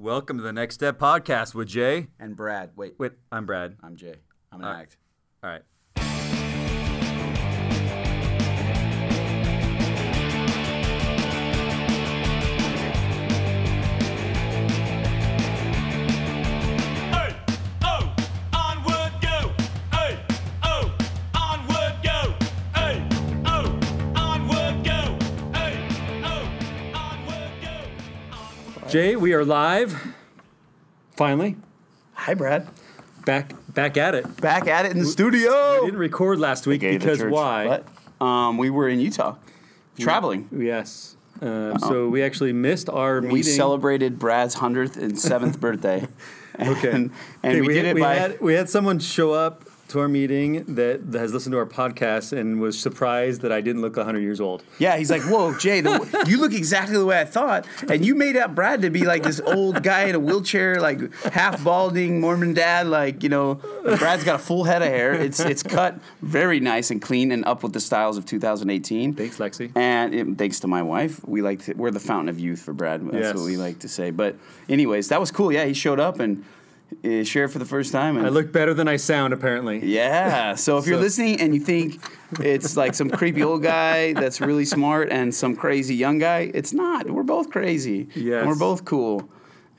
Welcome to the Next Step Podcast with Jay. And Brad. Wait, Wait, I'm Brad. I'm Jay. I'm an right. act. All right. Jay, we are live. Finally, Hi, Brad. back back at it. Back at it in the studio. We didn't record last week Gay the because church. why? What? Um, we were in Utah, traveling. Yes. Um, so we actually missed our We meeting. celebrated Brad's hundredth and seventh birthday. Okay. and, and Okay, we, did it we by had we had someone show up to our meeting that, that has listened to our podcast and was surprised that I didn't look 100 years old. Yeah, he's like, "Whoa, Jay, the, you look exactly the way I thought." And you made out Brad to be like this old guy in a wheelchair, like half balding Mormon dad. Like you know, Brad's got a full head of hair. It's it's cut very nice and clean and up with the styles of 2018. Thanks, Lexi. And it, thanks to my wife, we like to, we're the fountain of youth for Brad. That's Yes. what we like to say. But anyways, that was cool. Yeah, he showed up and uh, shared for the first time. And I look better than I sound, apparently. yeah. So if you're listening and you think it's like some creepy old guy that's really smart and some crazy young guy, it's not. We're both crazy. Yes. And we're both cool.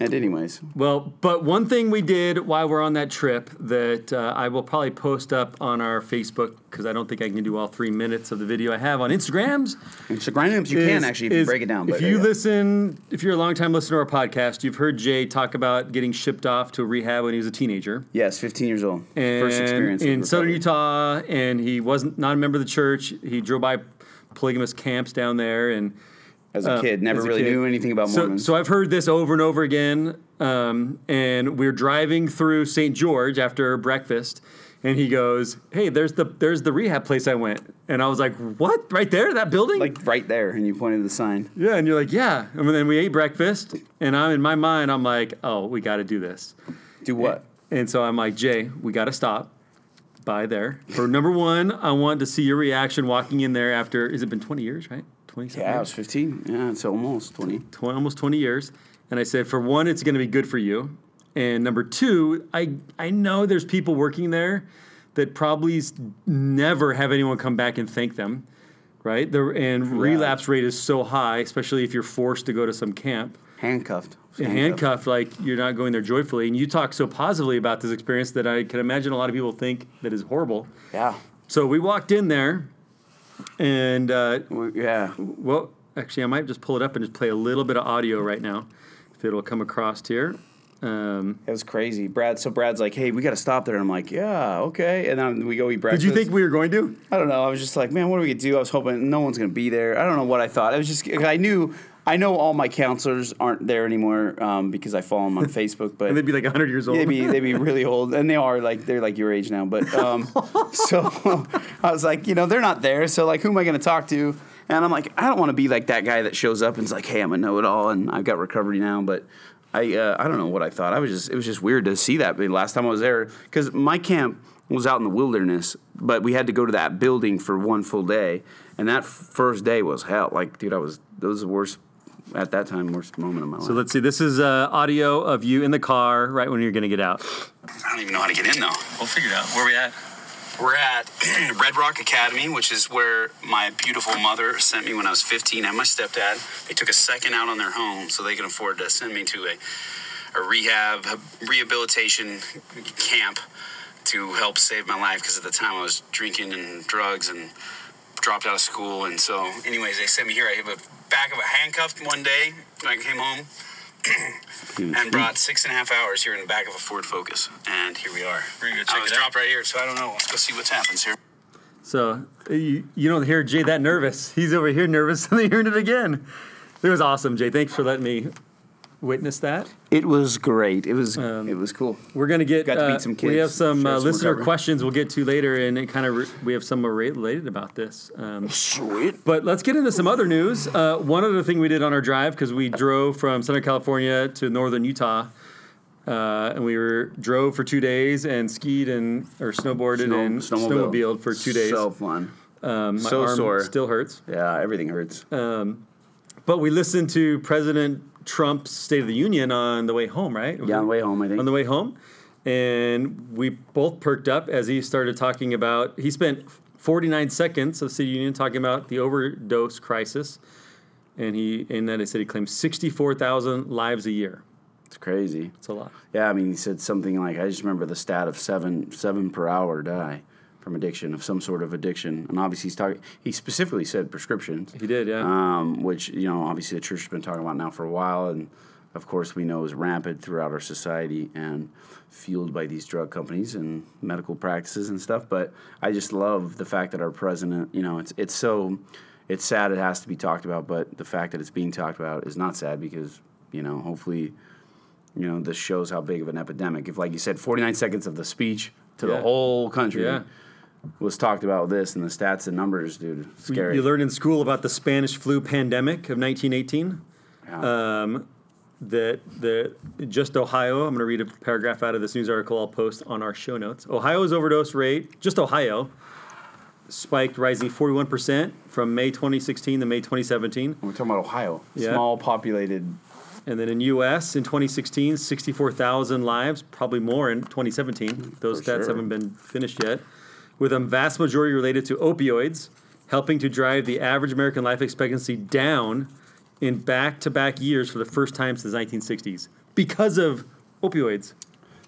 And anyways, Well, but one thing we did while we're on that trip that uh, I will probably post up on our Facebook because I don't think I can do all three minutes of the video I have on Instagrams. Instagrams you can actually if you is break it down. If you yeah. listen, if you're a long time listener to our podcast, you've heard Jay talk about getting shipped off to a rehab when he was a teenager. yes, 15 years old, And first experience in southern. Utah, and he wasn't not a member of the church. He drove by polygamous camps down there, and As a uh, kid, never really kid. knew anything about so, Mormons. so I've heard this over and over again. Um, and we're driving through St. George after breakfast, and he goes, "Hey, there's the there's the rehab place I went." And I was like, "What? Right there, that building?" like right there, and you pointed to the sign. yeah. And you're like, "Yeah." And then we ate breakfast, and I'm in my mind, I'm like, "Oh, we got to do this." Do what? And so I'm like, Jay, we got to stop by there. For number one, I want to see your reaction walking in there after, has it been 20 years, right? 20 something Yeah, I was 15. Yeah, it's almost 20. 20, almost 20 years. And I said, for one, it's going to be good for you. And number two, I, I know there's people working there that probably never have anyone come back and thank them, right? The, and relapse rate is so high, especially if you're forced to go to some camp. Handcuffed. Handcuffed, like you're not going there joyfully. And you talk so positively about this experience that I can imagine a lot of people think that is horrible. Yeah. So we walked in there, and uh, Yeah. well, actually, I might just pull it up and just play a little bit of audio right now, if it'll come across here. Um, It was crazy. Brad, so Brad's like, hey, we got to stop there. And I'm like, yeah, okay. And then we go eat breakfast. did you think we were going to? I don't know. I was just like, man, what are we gonna do? I was hoping no one's gonna be there. I don't know what I thought. I was just I knew I know all my counselors aren't there anymore um, because I follow them on Facebook. But And they'd be like 100 years old. they'd be they'd be really old, and they are like they're like your age now. But um, so I was like, you know, they're not there. So like, who am I gonna talk to? And I'm like, I don't want to be like that guy that shows up and is like, hey, I'm a know-it-all, and I've got recovery now. But I uh, I don't know what I thought. I was just it was just weird to see that. But last time I was there, because my camp was out in the wilderness, but we had to go to that building for one full day, and that first day was hell. Like, dude, I was that was the worst at that time, worst moment of my life. So let's see. This is uh, audio of you in the car right when you're going to get out. I don't even know how to get in though. We'll figure it out. Where we at? We're at Red Rock Academy, which is where my beautiful mother sent me when I was 15 and my stepdad. They took a second out on their home so they can afford to send me to a, a rehab, rehabilitation camp to help save my life because at the time I was drinking and drugs and dropped out of school. And so, anyways, they sent me here. I have a back of a handcuffed one day when I came home and brought six and a half hours here in the back of a Ford Focus. And here we are. We're gonna go I check was it out. dropped right here, so I don't know. Let's go see what happens here. So you, you don't hear Jay that nervous. He's over here nervous, and then hearing it again. It was awesome, Jay. Thanks for letting me witness that. It was great. It was Um, it was cool. We're gonna get. Got to meet uh, some We have some uh, listener recovery. questions we'll get to later, and it kind of re- we have some related about this. Um, Sweet. but let's get into some other news. Uh, one other thing we did on our drive because we drove from Southern California to northern Utah, uh, and we were drove for two days and skied and or snowboarded and snowmobiled for two days. So fun. um, my so arm sore. still hurts. Yeah, everything hurts. But we listened to President Trump's State of the Union on the way home, right? Yeah, on the way home, I think. On the way home, and we both perked up as he started talking about. He spent 49 seconds of State of the Union talking about the overdose crisis, and he and then he said he claims 64,000 lives a year. It's crazy. It's a lot. Yeah, I mean, he said something like, I just remember the stat of seven seven per hour die from addiction of some sort of addiction, and obviously he's talking. He specifically said prescriptions. He did, yeah. um, which you know obviously the church has been talking about now for a while, and of course we know is rampant throughout our society and fueled by these drug companies and medical practices and stuff. But I just love the fact that our president, you know, it's it's so it's sad it has to be talked about, but the fact that it's being talked about is not sad because you know hopefully. You know, this shows how big of an epidemic. If, like you said, 49 seconds of the speech to Yeah. the whole country Yeah. Was talked about this and the stats and numbers, dude. You- Scary. You learned in school about the Spanish flu pandemic of 1918. Yeah. Um, that the just Ohio. I'm going to read a paragraph out of this news article I'll post on our show notes. Ohio's overdose rate, just Ohio, spiked, rising 41 percent from May 2016 to May 2017. We're talking about Ohio, Yeah. small populated. And then in U.S. in 2016, 64,000 lives, probably more in 2017. Those For stats sure. haven't been finished yet, with a vast majority related to opioids, helping to drive the average American life expectancy down in back-to-back years for the first time since the 1960s because of opioids.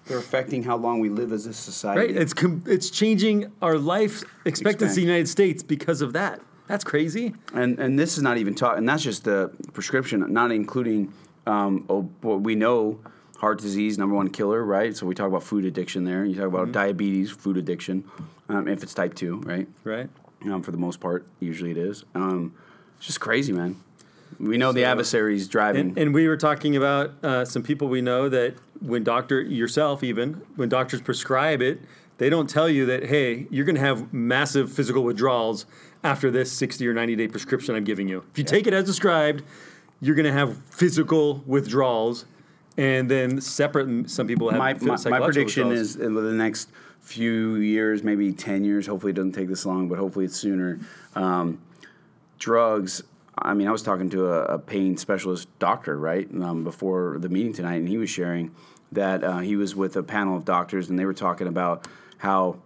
They're affecting how long we live as a society. Right? It's com- it's changing our life expectancy in the United States because of that. That's crazy. and and this is not even talk, and that's just the prescription, not including. Um, oh, what we know, heart disease, number one killer, right? So we talk about food addiction there. You talk about diabetes, food addiction, um, if it's type two, right? Right? Um, for the most part, usually it is. Um, it's just crazy, man. We know the So- adversary's driving. And, and we were talking about uh, some people we know that when doctor yourself even when doctors prescribe it, they don't tell you that hey you're going to have massive physical withdrawals after this 60 or 90 day prescription I'm giving you. If you take it as described, you're going to have physical withdrawals, and then separate. Some people have my, my, my prediction is in the next few years, maybe 10 years, hopefully it doesn't take this long, but hopefully it's sooner. Um, drugs, I mean, I was talking to a, a pain specialist doctor, right, um, before the meeting tonight, and he was sharing that uh, he was with a panel of doctors and they were talking about how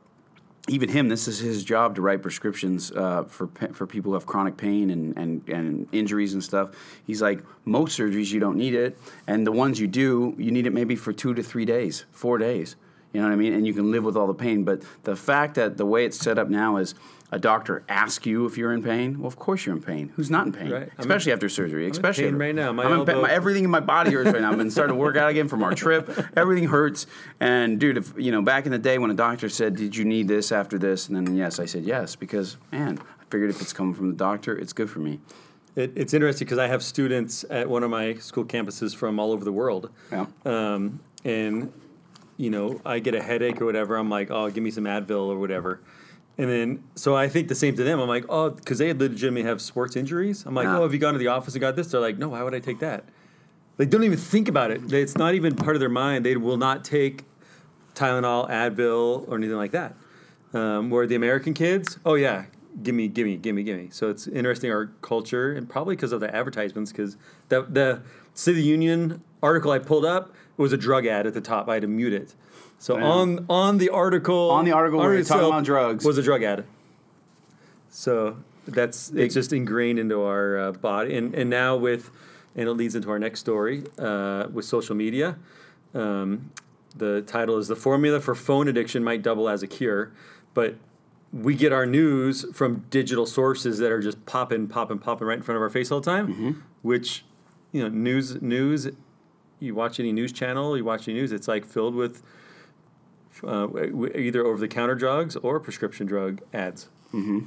even him, this is his job to write prescriptions uh, for for people who have chronic pain and, and, and injuries and stuff. He's like, most surgeries you don't need it, and the ones you do, you need it maybe for two to three days, four days. You know what I mean? And you can live with all the pain. But the fact that the way it's set up now is a doctor asks you if you're in pain. Well, of course you're in pain. Who's not in pain? Right. I'm Especially after surgery. Especially pain after- right now. My I'm in pain. elbow- My- everything in my body hurts right now. I've been starting to work out again from our trip. Everything hurts. And dude, if you know, back in the day when a doctor said, "Did you need this after this?" and then yes, I said yes because man, I figured if it's coming from the doctor, it's good for me. It, it's interesting because I have students at one of my school campuses from all over the world. Yeah. Um, and, you know, I get a headache or whatever. I'm like, oh, give me some Advil or whatever. And then, so I think the same to them. I'm like, oh, because they legitimately have sports injuries. I'm like, oh, have you gone to the office and got this? They're like, no, why would I take that? They don't even think about it. It's not even part of their mind. They will not take Tylenol, Advil, or anything like that. Um, where the American kids, oh yeah, give me, give me, give me, give me. So it's interesting our culture, and probably because of the advertisements, because the the the Union article I pulled up was a drug ad at the top. I had to mute it. So on on the article On the article you're talking about drugs. was a drug ad. So that's it's just ingrained into our uh, body, and and now with, and it leads into our next story uh, with social media. Um, the title is "The Formula for Phone Addiction Might Double as a Cure," but we get our news from digital sources that are just popping, popping, popping right in front of our face all the time. Mm-hmm. Which, you know, news, news. You watch any news channel, you watch any news, it's like filled with uh, w- w- either over-the-counter drugs or prescription drug ads. Mm-hmm.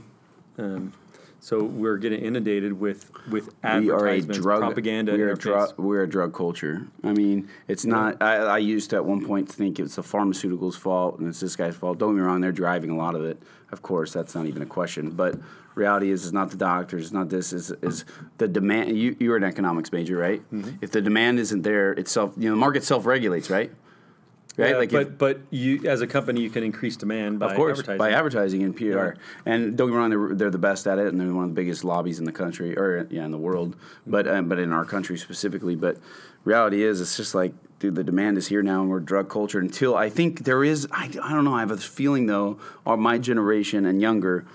Um, so we're getting inundated with with we are a drug propaganda. We are, our a drug. We're a drug culture. I mean, it's not. I, I used to at one point think it's the pharmaceuticals' fault and it's this guy's fault. Don't get me wrong; they're driving a lot of it. Of course, that's not even a question. But reality is, it's not the doctors. It's not this. Is is the demand? You you're an economics major, right? Mm-hmm. If the demand isn't there, itself, you know, the market self regulates, right? Right? Yeah, like but if, but you as a company you can increase demand by of course advertising. by advertising and PR. Yeah. And don't get me wrong, they're, they're the best at it, and they're one of the biggest lobbies in the country, or yeah, in the world. But uh, but in our country specifically. But reality is, it's just like. Dude, the demand is here now, and we're drug culture. Until I think there is, I, I don't know. I have a feeling though, or my generation and younger,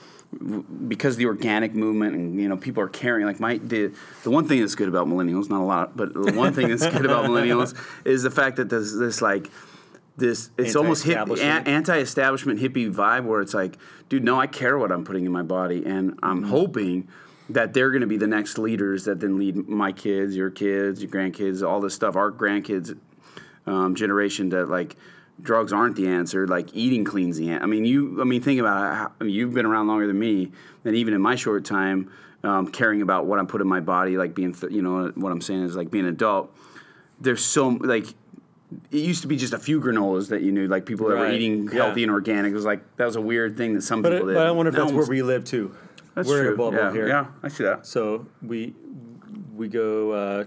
because the organic movement and you know people are caring like my the the one thing that's good about millennials not a lot but the one thing that's good about millennials is the fact that there's this like this it's almost hip, a- anti-establishment hippie vibe where it's like dude no I care what I'm putting in my body and I'm Mm-hmm. hoping that they're going to be the next leaders that then lead my kids your kids your grandkids all this stuff our grandkids um, generation that like drugs aren't the answer. Like eating cleans the answer. I mean, you. I mean, think about it. How, I mean, you've been around longer than me, and even in my short time, um, caring about what I'm putting in my body, like being, th- you know, what I'm saying is like being an adult. There's so like. It used to be just a few granolas that you knew, like people that were Right. eating Yeah. healthy and organic. It was like that was a weird thing that some but, people it- did. but I wonder if Now that's where we live too. That's We're in a bubble yeah. here. Yeah, I see that. So we we go uh,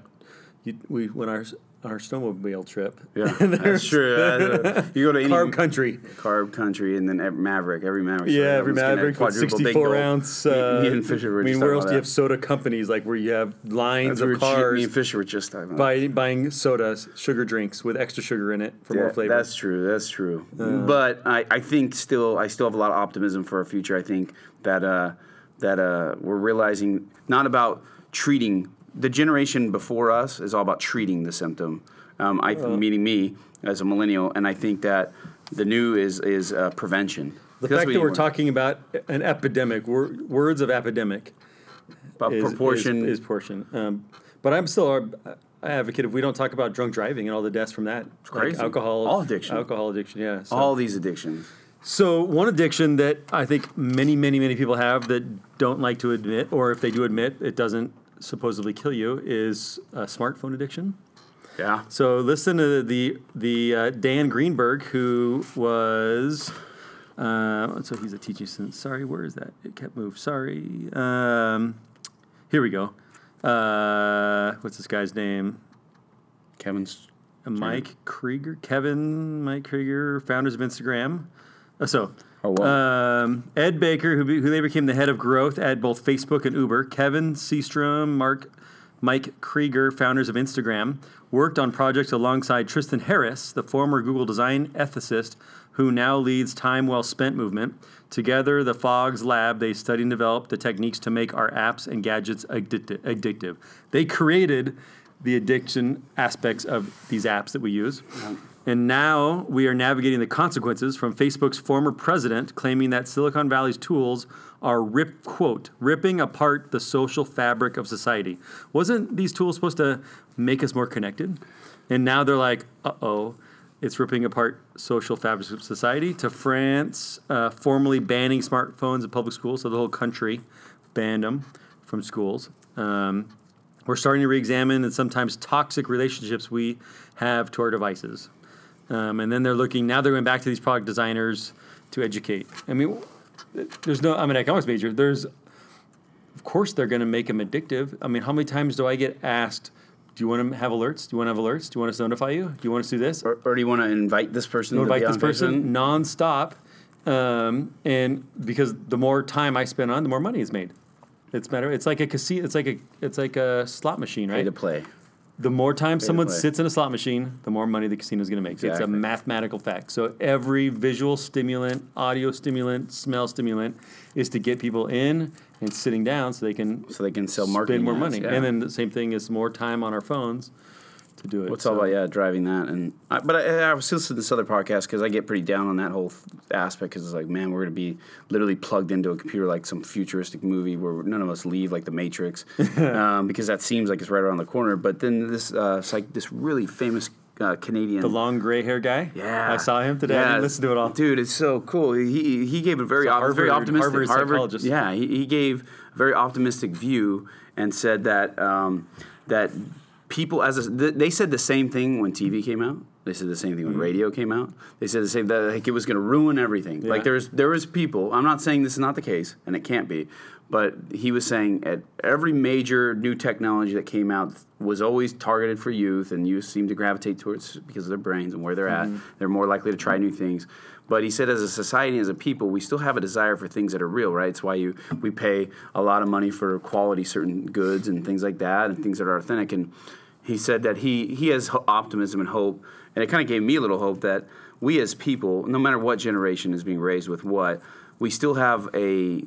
you, we when our on our snowmobile trip. Yeah, that's true. Uh, you go to any Carb country. carb country, and then every Maverick, every Maverick. Yeah, every Maverick with quadruple big 64 goal. ounce. Uh, me and Fisher were I mean, where else do you have soda companies like where you have lines That's of cars Me and Fisher were just talking about. buy, buying sodas, sugar drinks with extra sugar in it for Yeah, more flavor? That's true. That's true. Uh. but I, I think still, I still have a lot of optimism for our future. I think that uh, that uh, we're realizing not about treating the generation before us is all about treating the symptom. Um, I Uh. meaning me as a millennial, and I think that the new is is uh, prevention. the fact that we're talking about an epidemic, wor- words of epidemic, about is, proportion. is, is portion. Um, but I'm still a a advocate if we don't talk about drunk driving and all the deaths from that, it's crazy. alcohol, All addiction. alcohol addiction. Yeah. So. all these addictions. So one addiction that I think many, many, many people have that don't like to admit, or if they do admit, it doesn't supposedly kill you, is a smartphone addiction. Yeah. So listen to the the uh, Dan Greenberg, who was. Uh, so he's a teaching assistant. Sorry, where is that? It kept moved. Sorry. Um, here we go. Uh, what's this guy's name? Kevin's. Uh, Mike Krieger, Kevin Mike Krieger, founders of Instagram. Uh, so, Oh, wow. um, Ed Baker, who, be, who they became the head of growth at both Facebook and Uber. Kevin Systrom, Mark, Mike Krieger, founders of Instagram, worked on projects alongside Tristan Harris, the former Google design ethicist who now leads Time Well Spent movement. Together, the Fogg's Lab, they studied and developed the techniques to make our apps and gadgets addicti- addictive. They created the addiction aspects of these apps that we use. And now we are navigating the consequences from Facebook's former president claiming that Silicon Valley's tools are rip quote ripping apart the social fabric of society. Wasn't these tools supposed to make us more connected? And now they're like, uh oh, it's ripping apart social fabric of society. To France, uh, formally banning smartphones in public schools, so the whole country banned them from schools. Um, we're starting to re-examine the sometimes toxic relationships we have to our devices. Um, and then they're looking now they're going back to these product designers to educate. I mean, there's no. I'm an economics major. There's, of course, they're going to make them addictive. I mean, how many times do I get asked? Do you want to have alerts? Do you want to have alerts? Do you want us to notify you? Do you want us to do this? Or, or do you want to invite this person? to invite this on person nonstop, um, and because the more time I spend on, the more money is made. It's better. It's like a casino. It's like a it's like a slot machine, right? Pay to play. The more time someone play. sits in a slot machine, the more money the casino is going to make. It's a Exactly. mathematical fact. So every visual stimulant, audio stimulant, smell stimulant is to get people in and sitting down so they can So they can sell marketing spend more ads, money. yeah. And then the same thing is more time on our phones to do it. What's all about yeah driving that and I, but I, I was listening to this other podcast because I get pretty down on that whole aspect because it's like man we're gonna be literally plugged into a computer like some futuristic movie where none of us leave like the Matrix um, because that seems like it's right around the corner but then this uh, it's like this really famous uh, Canadian The long gray hair guy. yeah, I saw him today. I didn't listen to it all. Dude, it's so cool. He he gave a very a op- very Harvard- optimistic Harvard psychologist. Yeah, he, he gave a very optimistic view and said that um, that people as a, they said the same thing when TV came out. They said the same thing when mm-hmm. radio came out. They said the same that like it was going to ruin everything. Like Yeah. there's there was people. I'm not saying this is not the case, and it can't be, but he was saying at every major new technology that came out was always targeted for youth, and youth seem to gravitate towards because of their brains and where they're at. Mm-hmm. They're more likely to try new things. But he said, as a society, as a people, we still have a desire for things that are real, right? It's why you we pay a lot of money for quality certain goods and things like that, and things that are authentic. And he said that he he has ho- optimism and hope, and it kind of gave me a little hope that we as people, no matter what generation is being raised with what, we still have a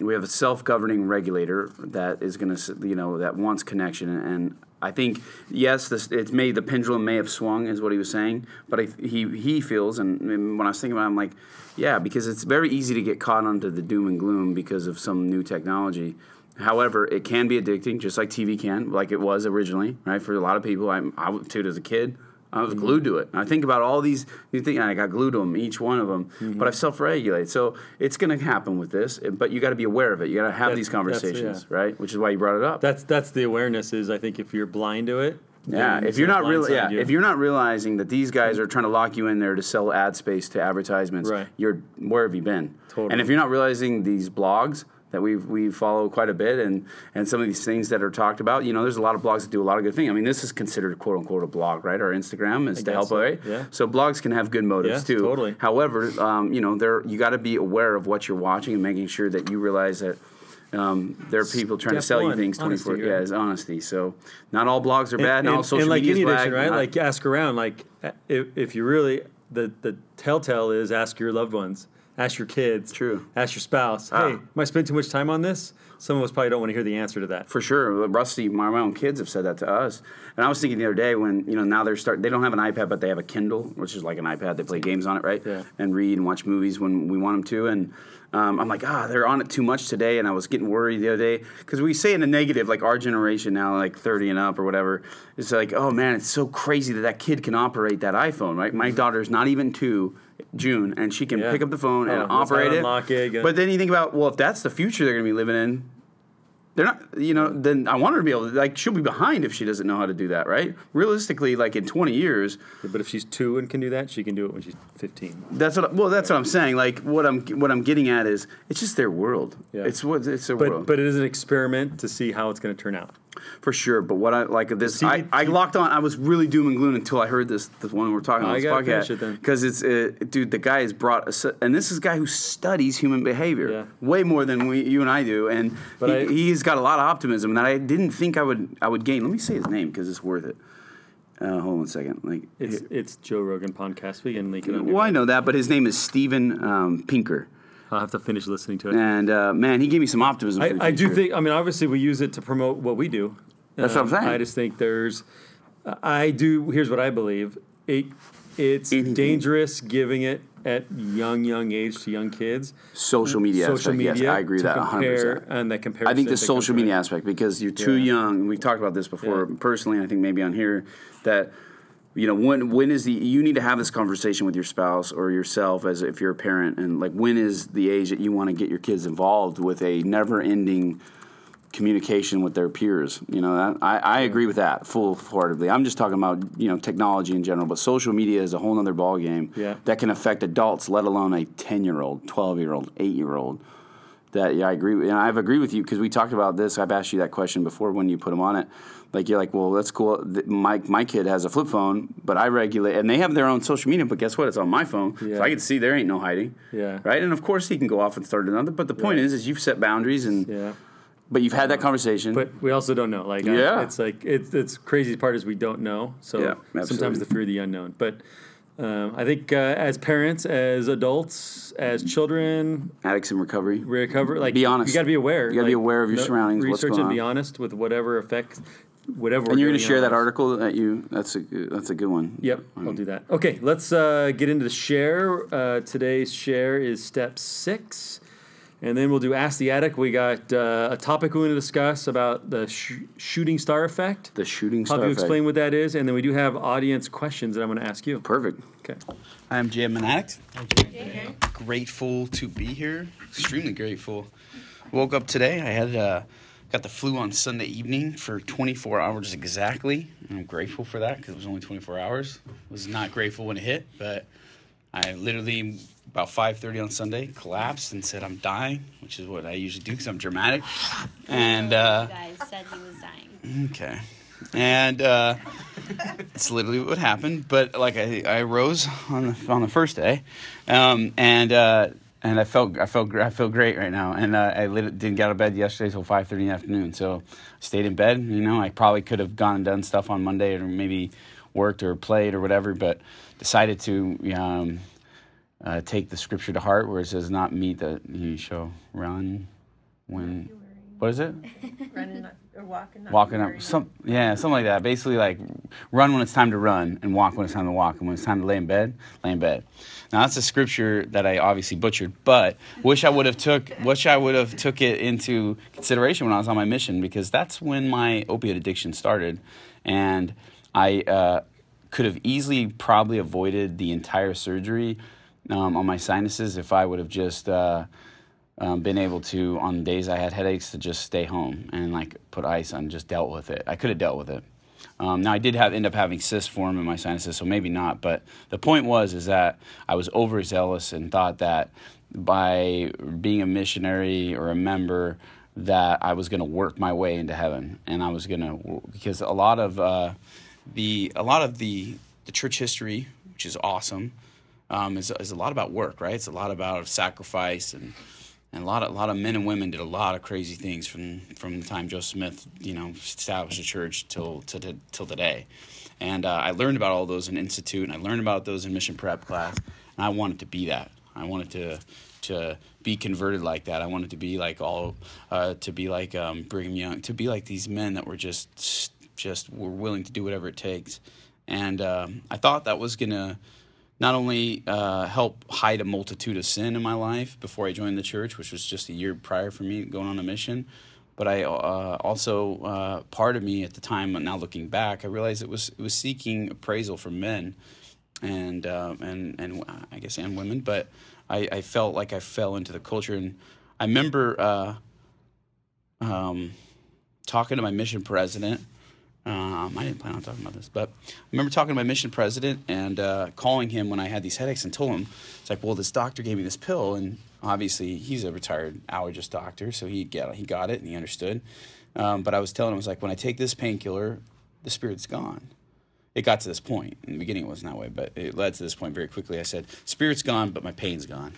we have a self-governing regulator that is going to you know that wants connection. And I think yes this it's may the pendulum may have swung is what he was saying but I, he he feels and, and when I was thinking about it I'm like yeah because it's very easy to get caught onto the doom and gloom because of some new technology. However it can be addicting just like TV can like it was originally right for a lot of people. I I too as a kid I was glued to it. I think about all these new things, and I got glued to them, each one of them. Mm-hmm. But I've self-regulated, so it's going to happen with this. But you got to be aware of it. You got to have That's- these conversations, yeah. right? Which is why you brought it up. That's that's the awareness is I think if you're blind to it. yeah, if you're not blindside real, yeah, you. if you're not realizing that these guys are trying to lock you in there to sell ad space to advertisements, Right. you're where have you been? Totally. And if you're not realizing these blogs that we we follow quite a bit, and and some of these things that are talked about, you know, there's a lot of blogs that do a lot of good things. I mean, this is considered quote unquote a blog, right? Our Instagram is to help, so, right? yeah. So blogs can have good motives Yeah, too. totally. However, um, you know, there you got to be aware of what you're watching and making sure that you realize that. Um, there are people trying to Step sell you things 24 honesty, yeah right? it's honesty so not all blogs are bad not all social and like media any is addiction, right? not- Like ask around. Like if, if you really the the telltale is ask your loved ones, ask your kids, True. Ask your spouse. Ah. Hey, am I spending too much time on this? Some of us probably don't want to hear the answer to that. For sure, Rusty, my, my own kids have said that to us, and I was thinking the other day when you know now they're start they don't have an iPad but they have a Kindle, which is like an iPad. They play games on it, right? Yeah. And read and watch movies when we want them to, and um, I'm like, ah, they're on it too much today, and I was getting worried the other day because we say in a negative, like our generation now, like 30 and up or whatever, it's like, oh man, it's so crazy that that kid can operate that iPhone, right? My daughter's not even two. June, and she can Yeah. pick up the phone Oh, and knows how to operate it. it. But then you think about, well, if that's the future they're going to be living in, they're not, you know, then I want her to be able to, like, she'll be behind if she doesn't know how to do that, right? Realistically, like in 20 years, But if she's two and can do that, she can do it when she's 15. that's what, well, that's what I'm saying. Like, what I'm, what I'm getting at is it's just their world. Yeah. It's what, it's their But world. but it is an experiment to see how it's going to turn out. For sure. But what I, like of this, I, I locked on, I was really doom and gloom until I heard this, this one we're talking Oh, about I this gotta finish podcast. it then. Because it's, uh, dude, the guy has brought, a, and this is a guy who studies human behavior Yeah. way more than we, you and I do. And But he, he's got a lot of optimism that I didn't think I would, I would gain. Let me say his name because it's worth it. Uh, hold on a second. Like, It's it's Joe Rogan podcast. We can link it. Well, I know that, but his name is Steven um, Pinker. I'll have to finish listening to it. And uh, man, he gave me some optimism. I, I do think. I mean, obviously, we use it to promote what we do. That's what I'm saying. I just think there's. I do. Here's what I believe. It, it's Anything. dangerous giving it at young, young age to young kids. social media Social aspect. media. yes, I agree with that 100%. And that comparison. I think the social media aspect because you're too Yeah. young. We've talked about this before Yeah. personally. I think maybe on here that you know when when is the you need to have this conversation with your spouse or yourself as if you're a parent and like when is the age that you want to get your kids involved with a never ending communication with their peers. You know, that, I, I agree with that full heartedly. I'm just talking about you know technology in general, but social media is a whole other ballgame Yeah. that can affect adults, let alone a 10 year old, 12 year old, 8 year old. That yeah, I agree, and I've agreed with you because we talked about this. I've asked you that question before when you put them on it. Like you're like, well, that's cool. My my kid has a flip phone, but I regulate, and they have their own social media. But guess what? It's on my phone, Yeah. so I can see there ain't no hiding. Yeah. Right. And of course he can go off and start another. But the point Right. is, is you've set boundaries, and Yeah. but you've had that conversation. But we also don't know. Like, I- Yeah. it's like it's it's crazy part is we don't know. So Yeah, sometimes the fear of the unknown. But um, I think uh, as parents, as adults, as children, addicts in recovery. recover. Like, Be honest. You got to be aware. You gotta be aware of your surroundings, what's Research and be honest with whatever affects whatever. And you're going going to share that article that you. That's a good- that's a good one. Yep, I'll do that. Okay, let's uh, get into the share. Uh, today's share is step six. And then we'll do Ask the Addict. We got uh, a topic we're going to discuss about the sh- shooting star effect. The shooting How star. do you effect. explain what that is? And then we do have audience questions that I'm going to ask you. Perfect. Okay. I'm Jim an addict. Grateful to be here. Extremely grateful. Woke up today. I had uh, got the flu on Sunday evening for 24 hours exactly. I'm grateful for that because it was only 24 hours. Was not grateful when it hit, but I literally about 5:30 on Sunday collapsed and said I'm dying, which is what I usually do because I'm dramatic. And uh, You guys said he was dying. Okay. And uh, it's literally what happened. But like I, I rose on the on the first day, um, and uh, and I felt I felt I feel great right now. And uh, I lit, didn't get out of bed yesterday till five thirty in the afternoon. So I stayed in bed. You know, I probably could have gone and done stuff on Monday, or maybe worked or played or whatever, but decided to. Um, uh, take the scripture to heart, where it says, "Not meet that you shall run when." What is it? Running not- or walking. Not walking up some yeah something like that basically like run when it's time to run and walk when it's time to walk and when it's time to lay in bed lay in bed now that's a scripture that i obviously butchered but wish i would have took wish i would have took it into consideration when i was on my mission because that's when my opiate addiction started and i uh, could have easily probably avoided the entire surgery um, on my sinuses if i would have just uh, um, been able to on days I had headaches to just stay home and like put ice on, just dealt with it. I could have dealt with it. Um, now I did have end up having cysts form in my sinuses, so maybe not. But the point was is that I was overzealous and thought that by being a missionary or a member that I was going to work my way into heaven, and I was going to because a lot of uh, the a lot of the the church history, which is awesome, um, is, is a lot about work, right? It's a lot about sacrifice and and a lot of a lot of men and women did a lot of crazy things from from the time Joseph Smith, you know, established a church till to, to, till today. And uh, I learned about all those in institute, and I learned about those in mission prep class. And I wanted to be that. I wanted to to be converted like that. I wanted to be like all uh, to be like um, Brigham Young, to be like these men that were just just were willing to do whatever it takes. And um, I thought that was gonna not only uh, help hide a multitude of sin in my life before I joined the church, which was just a year prior for me going on a mission, but I uh, also uh, part of me at the time, now looking back, I realized it was it was seeking appraisal from men, and uh, and and I guess and women, but I, I felt like I fell into the culture, and I remember uh, um, talking to my mission president. Um, I didn't plan on talking about this, but I remember talking to my mission president and uh, calling him when I had these headaches and told him, it's like, well, this doctor gave me this pill, and obviously he's a retired allergist doctor, so he get he got it and he understood. Um, but I was telling him, I was like, when I take this painkiller, the spirit's gone. It got to this point. In the beginning, it wasn't that way, but it led to this point very quickly. I said, spirit's gone, but my pain's gone.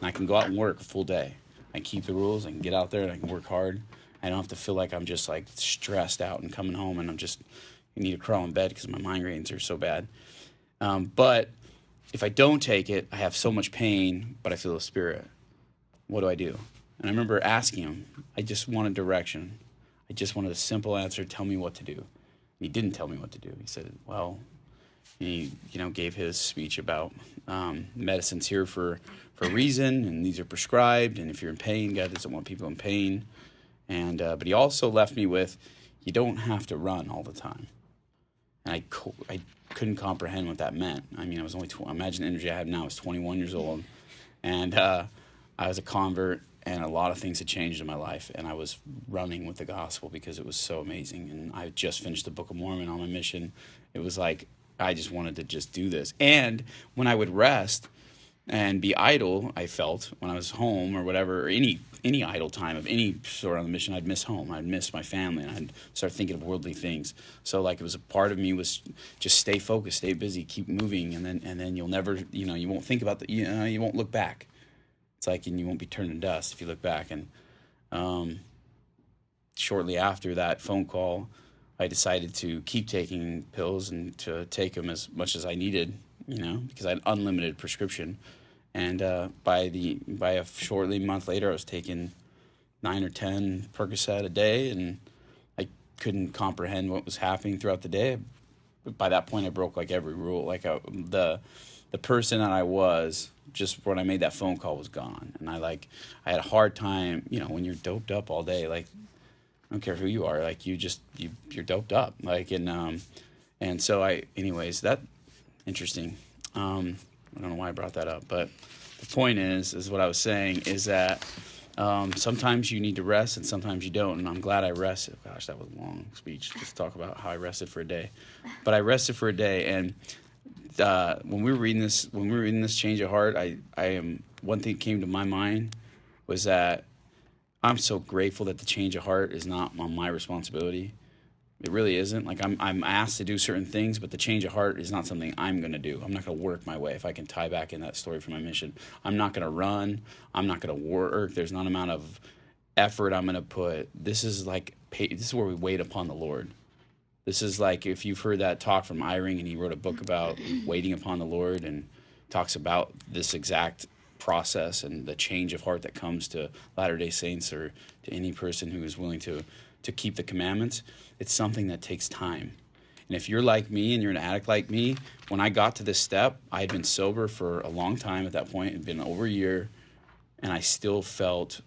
And I can go out and work a full day. I keep the rules. I can get out there and I can work hard. I don't have to feel like I'm just like stressed out and coming home and I'm just you need to crawl in bed because my migraines are so bad. Um, but if I don't take it, I have so much pain, but I feel the spirit. What do I do? And I remember asking him. I just wanted direction. I just wanted a simple answer. Tell me what to do. And he didn't tell me what to do. He said, "Well," he you know gave his speech about um, medicine's here for for a reason, and these are prescribed. And if you're in pain, God doesn't want people in pain. And uh, but he also left me with, you don't have to run all the time. And I co- I couldn't comprehend what that meant. I mean, I was only tw- imagine the energy I have now. I was 21 years old, and uh, I was a convert, and a lot of things had changed in my life. And I was running with the gospel because it was so amazing. And I just finished the Book of Mormon on my mission. It was like I just wanted to just do this. And when I would rest and be idle, I felt when I was home or whatever, or any any idle time of any sort on the mission, I'd miss home. I'd miss my family, and I'd start thinking of worldly things. So like it was a part of me was just stay focused, stay busy, keep moving, and then and then you'll never, you know, you won't think about the, you know, you won't look back. It's like and you won't be turned to dust if you look back. And um, shortly after that phone call, I decided to keep taking pills and to take them as much as I needed, you know, because I had unlimited prescription. And uh, by the by a shortly month later, I was taking nine or ten Percocet a day, and I couldn't comprehend what was happening throughout the day. By that point, I broke like every rule. Like I, the the person that I was just when I made that phone call was gone, and I like I had a hard time. You know, when you're doped up all day, like I don't care who you are, like you just you you're doped up. Like and um and so I anyways that interesting. Um I don't know why I brought that up, but the point is is what I was saying is that Um, sometimes you need to rest, and sometimes you don't. And I'm glad I rested. Gosh, that was a long speech. Just talk about how I rested for a day, but I rested for a day. And uh, when we were reading this, when we were reading this change of heart, I, I am one thing came to my mind was that I'm so grateful that the change of heart is not on my responsibility. It really isn't. Like I'm, I'm asked to do certain things, but the change of heart is not something I'm going to do. I'm not going to work my way. If I can tie back in that story for my mission, I'm not going to run. I'm not going to work. There's not amount of effort I'm going to put. This is like this is where we wait upon the Lord. This is like if you've heard that talk from Eyring, and he wrote a book about waiting upon the Lord, and talks about this exact process and the change of heart that comes to Latter Day Saints or to any person who is willing to to keep the commandments. It's something that takes time. And if you're like me and you're an addict like me, when I got to this step, I had been sober for a long time at that point. It had been over a year, and I still felt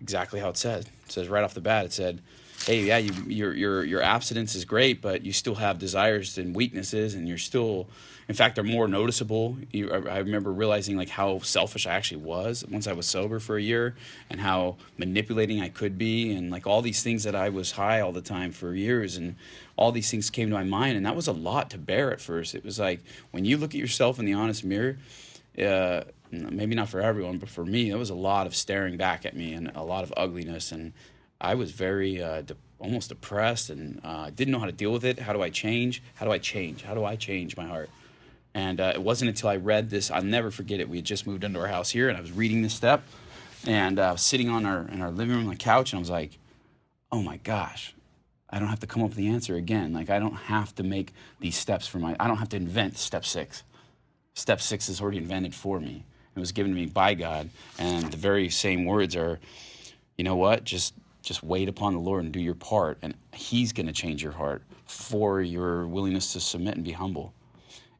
exactly how it said. It says right off the bat, it said, "Hey, yeah, you, your your your abstinence is great, but you still have desires and weaknesses, and you're still, in fact, they're more noticeable." You, I, remember realizing like how selfish I actually was once I was sober for a year, and how manipulating I could be, and like all these things that I was high all the time for years, and all these things came to my mind, and that was a lot to bear at first. It was like when you look at yourself in the honest mirror. Uh, maybe not for everyone, but for me, it was a lot of staring back at me and a lot of ugliness. And I was very uh, de- almost depressed and uh, didn't know how to deal with it. How do I change? How do I change? How do I change my heart? And uh, it wasn't until I read this, I'll never forget it. We had just moved into our house here, and I was reading this step, and uh, I was sitting on our in our living room on the couch, and I was like, "Oh my gosh, I don't have to come up with the answer again. Like I don't have to make these steps for my. I don't have to invent step six. Step six is already invented for me. It was given to me by God, and the very same words are, you know what? Just just wait upon the Lord and do your part, and He's going to change your heart for your willingness to submit and be humble.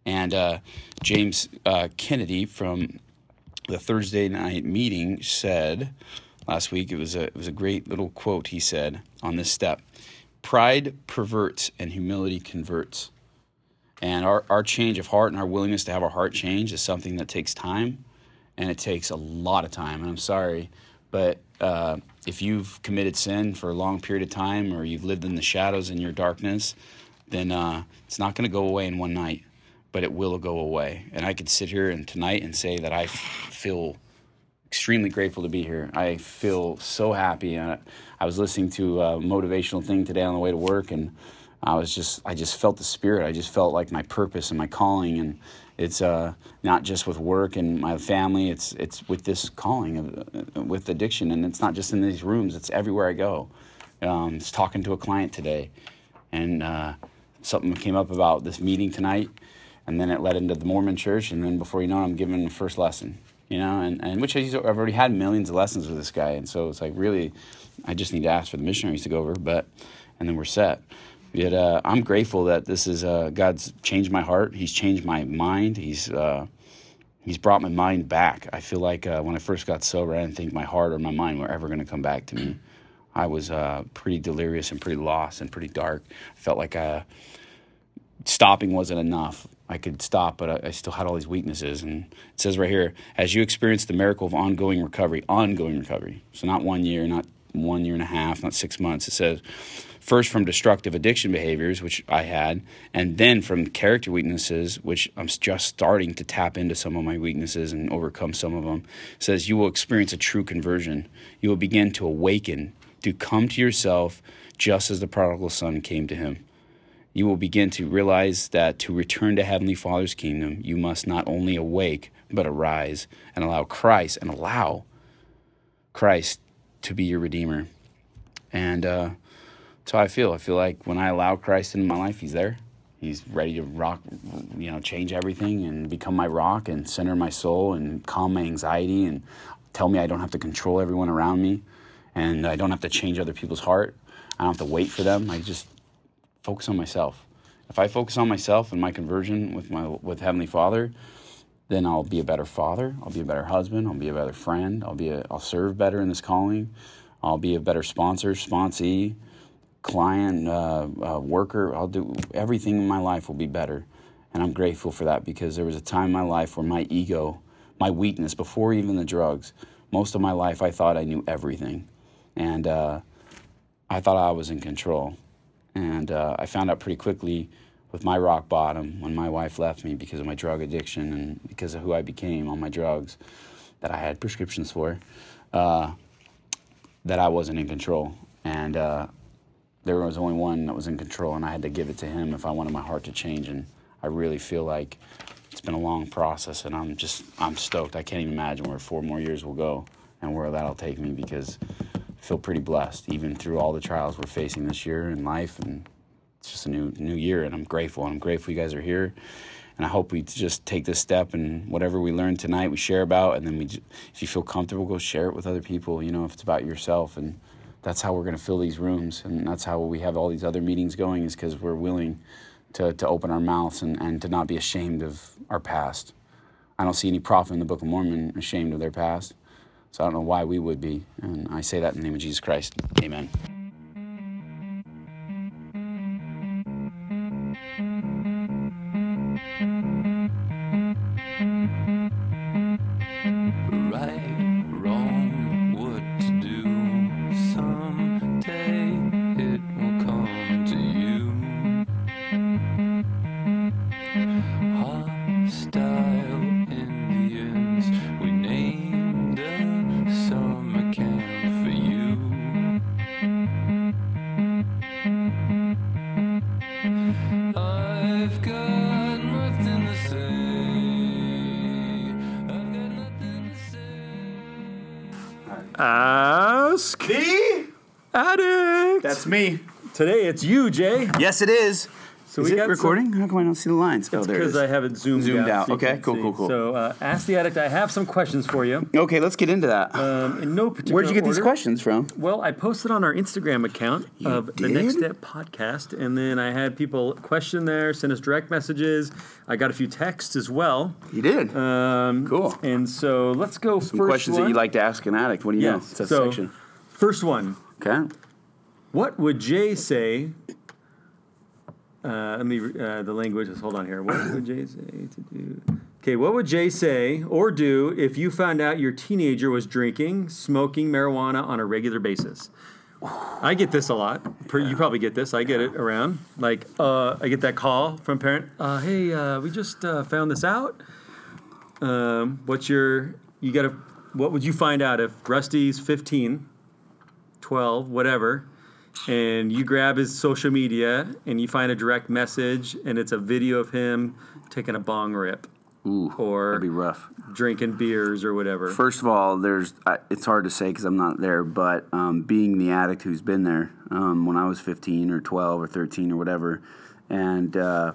And uh, James uh, Kennedy from the Thursday night meeting said last week it was a it was a great little quote he said on this step. Pride perverts and humility converts. And our, our change of heart and our willingness to have our heart change is something that takes time and it takes a lot of time. And I'm sorry, but uh, if you've committed sin for a long period of time or you've lived in the shadows in your darkness, then uh, it's not going to go away in one night, but it will go away. And I could sit here and tonight and say that I feel extremely grateful to be here. I feel so happy. Uh, I was listening to a motivational thing today on the way to work, and I was just I just felt the spirit. I just felt like my purpose and my calling, and it's uh, not just with work and my family. It's it's with this calling of, uh, with addiction, and it's not just in these rooms. It's everywhere I go. Um, it's talking to a client today, and uh, something came up about this meeting tonight, and then it led into the Mormon Church, and then before you know it, I'm giving the first lesson. You know, and, and which I've already had millions of lessons with this guy, and so it's like really, I just need to ask for the missionaries to go over, but and then we're set. Yet uh, I'm grateful that this is uh, God's changed my heart. He's changed my mind. He's uh, He's brought my mind back. I feel like uh, when I first got sober, I didn't think my heart or my mind were ever going to come back to me. I was uh, pretty delirious and pretty lost and pretty dark. I felt like uh, stopping wasn't enough. I could stop, but I, I still had all these weaknesses. And it says right here, as you experience the miracle of ongoing recovery, ongoing recovery. So not one year, not one year and a half, not six months. It says, first from destructive addiction behaviors, which I had, and then from character weaknesses, which I'm just starting to tap into some of my weaknesses and overcome some of them. It says you will experience a true conversion. You will begin to awaken, to come to yourself, just as the prodigal son came to him. You will begin to realize that to return to Heavenly Father's kingdom, you must not only awake, but arise and allow Christ and allow Christ to be your Redeemer. And uh, that's how I feel. I feel like when I allow Christ into my life, He's there. He's ready to rock, you know, change everything and become my rock and center my soul and calm my anxiety and tell me I don't have to control everyone around me and I don't have to change other people's heart. I don't have to wait for them. I just focus on myself. If I focus on myself and my conversion with my with Heavenly Father, then I'll be a better father. I'll be a better husband. I'll be a better friend. I'll be a, I'll serve better in this calling. I'll be a better sponsor, sponsee, client, uh, uh, worker. I'll do everything in my life will be better, and I'm grateful for that because there was a time in my life where my ego, my weakness, before even the drugs, most of my life, I thought I knew everything, and uh, I thought I was in control. And uh, I found out pretty quickly with my rock bottom when my wife left me because of my drug addiction and because of who I became on my drugs that I had prescriptions for, uh, that I wasn't in control. And uh, there was only one that was in control, and I had to give it to him if I wanted my heart to change. And I really feel like it's been a long process, and I'm just I'm stoked. I can't even imagine where four more years will go and where that'll take me because feel pretty blessed, even through all the trials we're facing this year in life. And it's just a new new year, and I'm grateful. I'm grateful you guys are here. And I hope we just take this step and whatever we learn tonight, we share about, and then we, if you feel comfortable, go share it with other people. You know, if it's about yourself, and that's how we're going to fill these rooms, and that's how we have all these other meetings going, is because we're willing to, to open our mouths and, and to not be ashamed of our past. I don't see any prophet in the Book of Mormon ashamed of their past, so I don't know why we would be. And I say that in the name of Jesus Christ. Amen. Addict. That's me. Today it's you, Jay. Yes, it is. So is we it got some- recording? How come I don't see the lines? oh, there it Because. I have it zoomed, Zoomed out. so Okay, cool, see. cool, cool. So, uh, Ask the Addict, I have some questions for you. Okay, let's get into that. Um, in no particular Where'd you get these questions from? Well, I posted on our Instagram account of the? Next Step podcast, and then I had people question there, send us direct messages. I got a few texts as well. You did. Um, Cool. And so let's go Some first questions one. that you like to ask an addict. What do you know? Yes. It's that so, section. first one. Okay. What would Jay say? Uh, let me. Uh, the language is. Hold on here. What would Jay say to do? Okay. What would Jay say or do if you found out your teenager was drinking, smoking marijuana on a regular basis? I get this a lot. Per- You probably get this. I get it around. Like, uh, I get that call from parent. Uh, hey, uh, we just uh, found this out. Um, what's your? You got to. What would you find out if Rusty's 15, 12, whatever, and you grab his social media and you find a direct message and it's a video of him taking a bong rip Ooh, or that'd be rough. drinking beers or whatever. First of all, there's I, it's hard to say because I'm not there, but um, being the addict who's been there um, when I was 15 or 12 or 13 or whatever, and uh,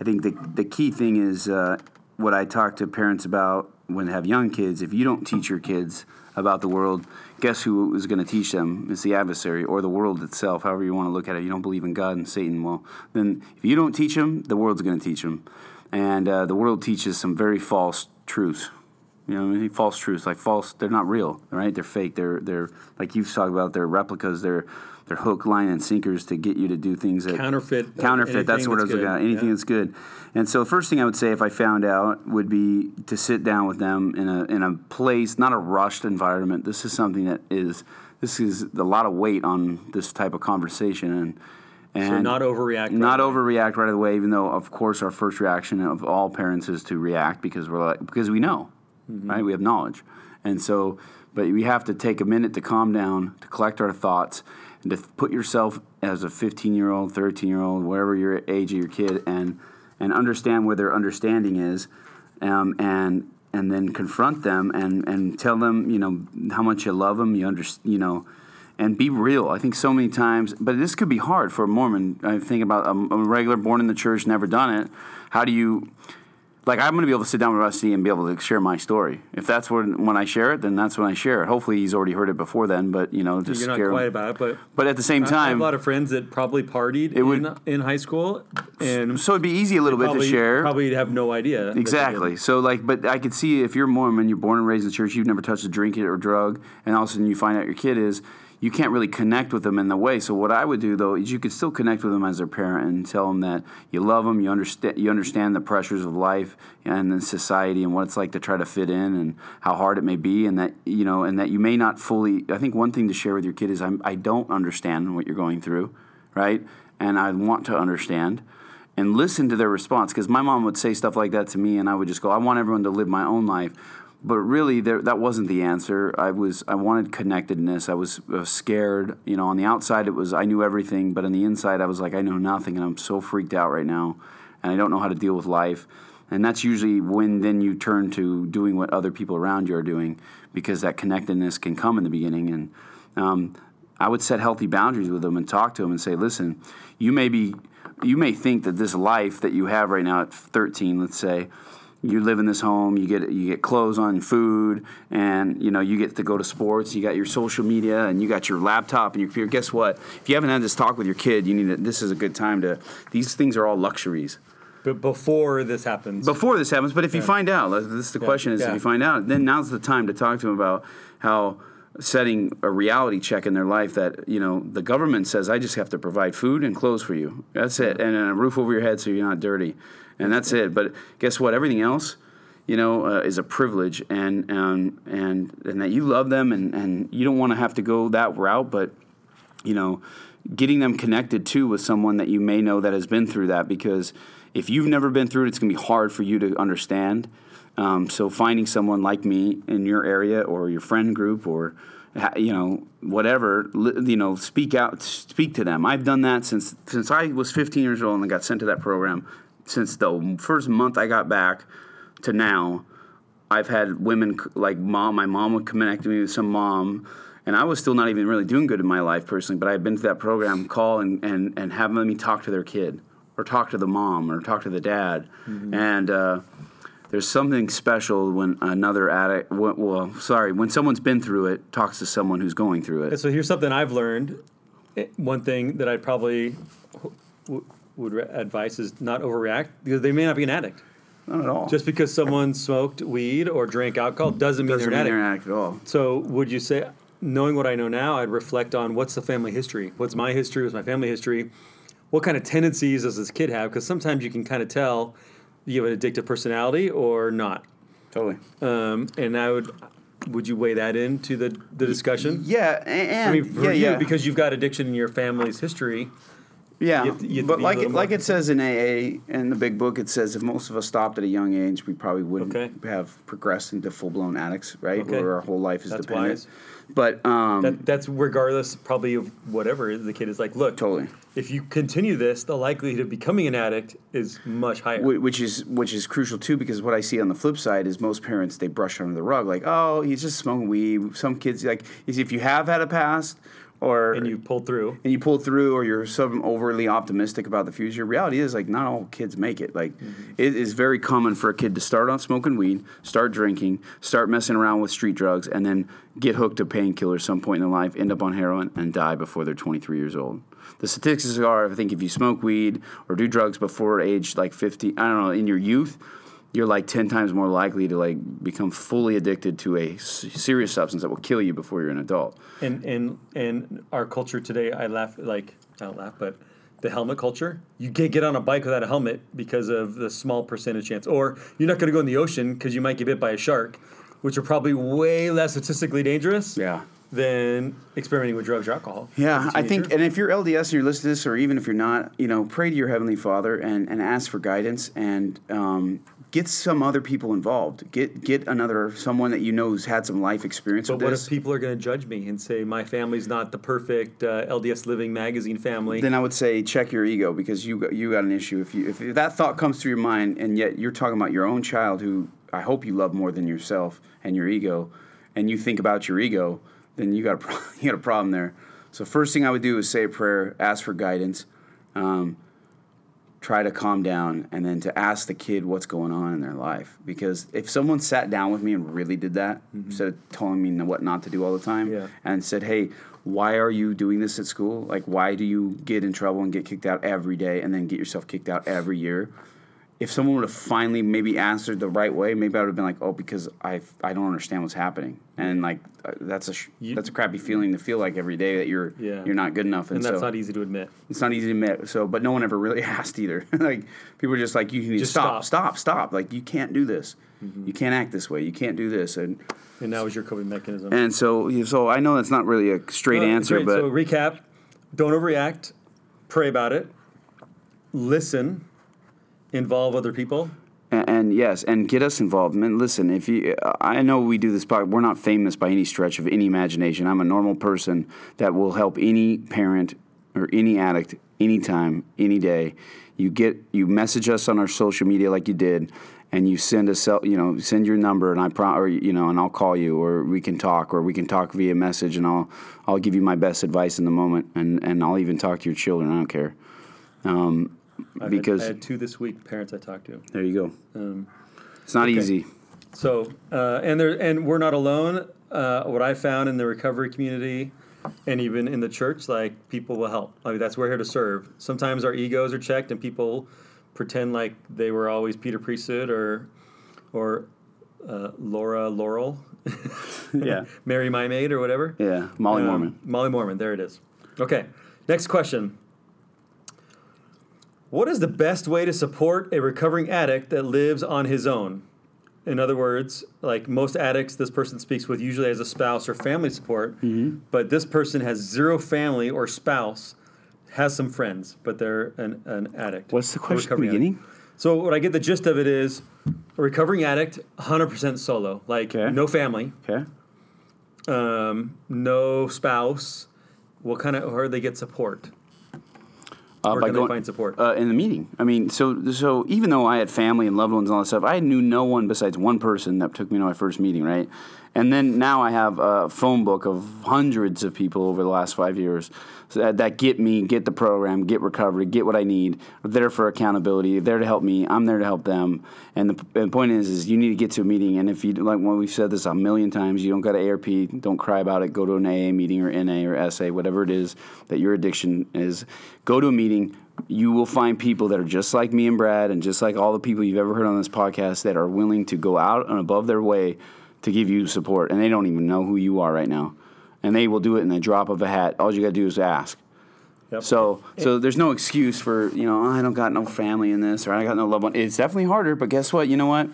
I think the the key thing is uh, what I talk to parents about when they have young kids. If you don't teach your kids about the world, guess who is going to teach them? It's the adversary or the world itself, however you want to look at it. You don't believe in God and Satan. Well, then if you don't teach them, the world's going to teach them, and uh, the world teaches some very false truths. You know, false truths, like false, they're not real, right? They're fake. They're they're like you've talked about. They're replicas. They're they're hook, line, and sinkers to get you to do things that Counterfeit Counterfeit. That's what I that's was looking good. at. Anything Yeah. that's good. And so the first thing I would say if I found out would be to sit down with them in a in a place, not a rushed environment. This is something that is this is a lot of weight on this type of conversation and. And So not overreact right Not away. overreact right away. Even though, of course, our first reaction of all parents is to react because we're like because we know, Mm-hmm. right? We have knowledge, and so, but we have to take a minute to calm down, to collect our thoughts, and to put yourself as a 15 year old, 13 year old, whatever your age of your kid, and and understand where their understanding is, um, and and then confront them and and tell them you know how much you love them. You under you know. And be real. I think so many times, but this could be hard for a Mormon. I think about a, a regular born in the church, never done it. How do you like I'm going to be able to sit down with Rusty and be able to share my story. If that's when when I share it, then that's when I share it. Hopefully, he's already heard it before then, but you know, just You're not quiet him. about it, but But at the same I- I have a lot of friends that probably partied It would- in, in high school, and so it'd be easy a little bit probably, to share. Probably have no idea. Exactly. So like, but I could see if you're Mormon, you're born and raised in the church, you've never touched a drink or drug, and all of a sudden you find out your kid is, you can't really connect with them in the way. So what I would do though is you could still connect with them as their parent and tell them that you love them, you understand you understand the pressures of life and in society and what it's like to try to fit in and how hard it may be and that you know and that you may not fully. I think one thing to share with your kid is I'm, I don't understand what you're going through, right? And I want to understand and listen to their response because my mom would say stuff like that to me and I would just go I want everyone to live my own life but really there, that wasn't the answer. I was i wanted connectedness. I was, I was scared you know on the outside it was i knew everything but on the inside i was like i know nothing and i'm so freaked out right now and i don't know how to deal with life. And that's usually when then you turn to doing what other people around you are doing because that connectedness can come in the beginning and um, i would set healthy boundaries with them and talk to them and say listen you may be you may think that this life that you have right now at 13 let's say you live in this home, you get you get clothes on, food, and you know you get to go to sports. You got your social media, and you got your laptop and your computer. Guess what? If you haven't had this talk with your kid, you need to, this is a good time to. These things are all luxuries But before this happens, before this happens. But if you find out, this is the question: is Yeah. if you find out, then now's the time to talk to them about how setting a reality check in their life that you know the government says I just have to provide food and clothes for you. That's it, and a roof over your head so you're not dirty, and that's it. But guess what? Everything else. You know, uh, is a privilege, and um, and and that you love them, and, and you don't want to have to go that route, but you know, getting them connected too with someone that you may know that has been through that because if you've never been through it, it's to be hard for you to understand. Um, so finding someone like me in your area or your friend group or you know whatever you know speak out speak to them i've done that since since i was 15 years old and got sent to that program since the first month i got back to now I've had women like mom. My mom would connect me with some mom, and I was still not even really doing good in my life personally. But I had been to that program, call and and and have them talk to their kid, or talk to the mom, or talk to the dad, and. Uh, there's something special when another addict, well, well, sorry, when someone's been through it, talks to someone who's going through it. So here's something I've learned. Eh, One thing that I probably would re- advise is not overreact because they may not be an addict. Not at all. Just because someone smoked weed or drank alcohol doesn't mean doesn't they're mean an they're addict. an addict at all. So would you say, knowing what I know now, I'd reflect on what's the family history? What's my history? What's my family history? What kind of tendencies does this kid have? Because sometimes you can kind of tell you have an addictive personality or not. Totally. Um, and I would, would you weigh that into the, the discussion? Yeah, and, I mean, for yeah, you, yeah. because you've got addiction in your family's history. Yeah, You to- you but like it, like it says in AA in the big book, it says if most of us stopped at a young age, we probably wouldn't Okay. have progressed into full blown addicts, right? Okay. Where our whole life is That's dependent. wise. But um, That, that's regardless, probably of whatever the kid is like. Look, totally, if you continue this, the likelihood of becoming an addict is much higher. Which is which is crucial too, because what I see on the flip side is most parents they brush under the rug, like, oh, he's just smoking weed. Some kids like is if you have had a past, or and you pull through. and you pull through or you're some overly optimistic about the future. Reality is like not all kids make it. Like mm-hmm. it is very common for a kid to start on smoking weed start drinking start messing around with street drugs and then get hooked to painkillers some point in their life end up on heroin and die before they're 23 years old. The statistics are i think if you smoke weed or do drugs before age like 50 i don't know in your youth you're like 10 times more likely to like become fully addicted to a serious substance that will kill you before you're an adult. And and and our culture today, I laugh like I don't laugh, but the helmet culture. You can't get on a bike without a helmet because of the small percentage chance, or you're not going to go in the ocean because you might get bit by a shark, which are probably way less statistically dangerous. Yeah than experimenting with drugs or alcohol. Yeah, I think, and if you're LDS and you're listening to this, or even if you're not, you know, pray to your Heavenly Father and, and ask for guidance and um, get some other people involved. Get get another someone that you know who's had some life experience But what this. if people are going to judge me and say my family's not the perfect uh, LDS Living magazine family? then I would say check your ego because you got, you got an issue. If you if that thought comes through your mind and yet you're talking about your own child who I hope you love more than yourself and your ego, and you think about your ego, then you got a pro- you got a problem there. So first thing I would do is say a prayer, ask for guidance, um, try to calm down, and then to ask the kid what's going on in their life. Because if someone sat down with me and really did that, instead of telling me what not to do all the time, Yeah. and said, "Hey, why are you doing this at school? Like, why do you get in trouble and get kicked out every day, and then get yourself kicked out every year?" If someone would have finally maybe answered the right way, maybe I would have been like, oh, because I I don't understand what's happening, and like uh, that's a sh- You- that's a crappy feeling to feel like every day that you're Yeah. you're not good enough, and, and that's so not easy to admit. it's not easy to admit. So, but no one ever really asked either. like people are just like, you need Just to stop, stop. stop, stop. Like you can't do this. You can't act this way. You can't do this, and And now is your coping mechanism. and so so I know that's not really a straight answer, great. but so recap: don't overreact, pray about it, listen, involve other people. And, and yes, and get us involved. Man, listen, if you, I know we do this podcast. We're not famous by any stretch of any imagination. I'm a normal person that will help any parent or any addict anytime, any day. You get, you message us on our social media like you did, and you send a us, you know, send your number, and I pro, or you know, and I'll call you, or we can talk, or we can talk via message, and I'll, I'll give you my best advice in the moment, and and I'll even talk to your children. I don't care. Um, I've because had, I had two this week. Parents I talked to. there you go. Um, It's not easy. So, uh, and there, and we're not alone. Uh, what I found in the recovery community, and even in the church, like people will help. I mean, that's we're here to serve. Sometimes our egos are checked, and people pretend like they were always Peter Priesthood or, or uh, Laura Laurel, Yeah. Mary Mia Maid or whatever. Yeah, Molly Um, Mormon. Molly Mormon. There it is. Okay. Next question. What is the best way to support a recovering addict that lives on his own? In other words, like most addicts, this person speaks with usually as a spouse or family support, Mm-hmm. but this person has zero family or spouse, has some friends, but they're an, an addict. What's the question at the recovering addict. So what I get the gist of it is, a recovering addict, 100% solo, like Okay. no family, Okay. um, no spouse. What kind of, how do they get support? Uh, Where can they find support? Uh, in the meeting. I mean, so so even though I had family and loved ones and all that stuff, I knew no one besides one person that took me to my first meeting, right? And then now I have a phone book of hundreds of people over the last five years that, that get me, get the program, get recovery, get what I need. They're there for accountability. They're there to help me. I'm there to help them. And the, and the point is, is you need to get to a meeting. And if you like, when we've said this a million times, you don't got to ARP. Don't cry about it. Go to an AA meeting or NA or SA, whatever it is that your addiction is. Go to a meeting you will find people that are just like me and Brad, and just like all the people you've ever heard on this podcast that are willing to go out and above their way to give you support, and they don't even know who you are right now, and they will do it in a drop of a hat. All you got to do is ask. Yep. So, so there's no excuse for you know "Oh, I don't got no family in this or I got no loved one. It's definitely harder, but guess what? You know what?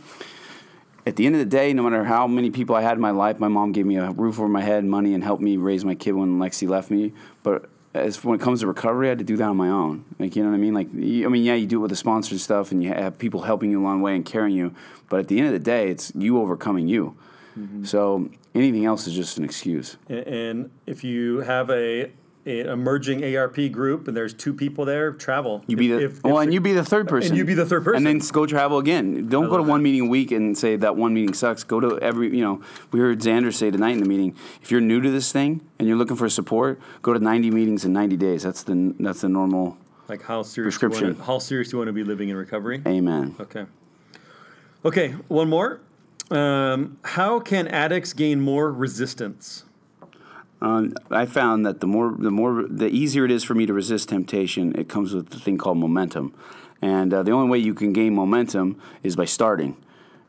At the end of the day, no matter how many people I had in my life, my mom gave me a roof over my head, money, and helped me raise my kid when Lexi left me. But as when it comes to recovery, I had to do that on my own. Like you know what I mean? Like you- I mean, yeah, you do it with the sponsor stuff, and you have people helping you along the way and carrying you. But at the end of the day, it's you overcoming you. Mm-hmm. So anything else is just an excuse. And if you have a, a emerging ARP group and there's two people there, travel. You be the If- if- well, if- and you be the third person. and you be the third person. and then go travel again. Don't go to love one meeting a week and say that one meeting sucks. Go to every. You know, we heard Xander say tonight in the meeting. If you're new to this thing and you're looking for support, go to 90 meetings in 90 days. That's the that's the normal. like how serious you wanna, how serious you want to be living in recovery. Amen. Okay. Okay, one more. Um, how can addicts gain more resistance? Um, I found that the more the more the easier it is for me to resist temptation, it comes with the thing called momentum, and uh, the only way you can gain momentum is by starting.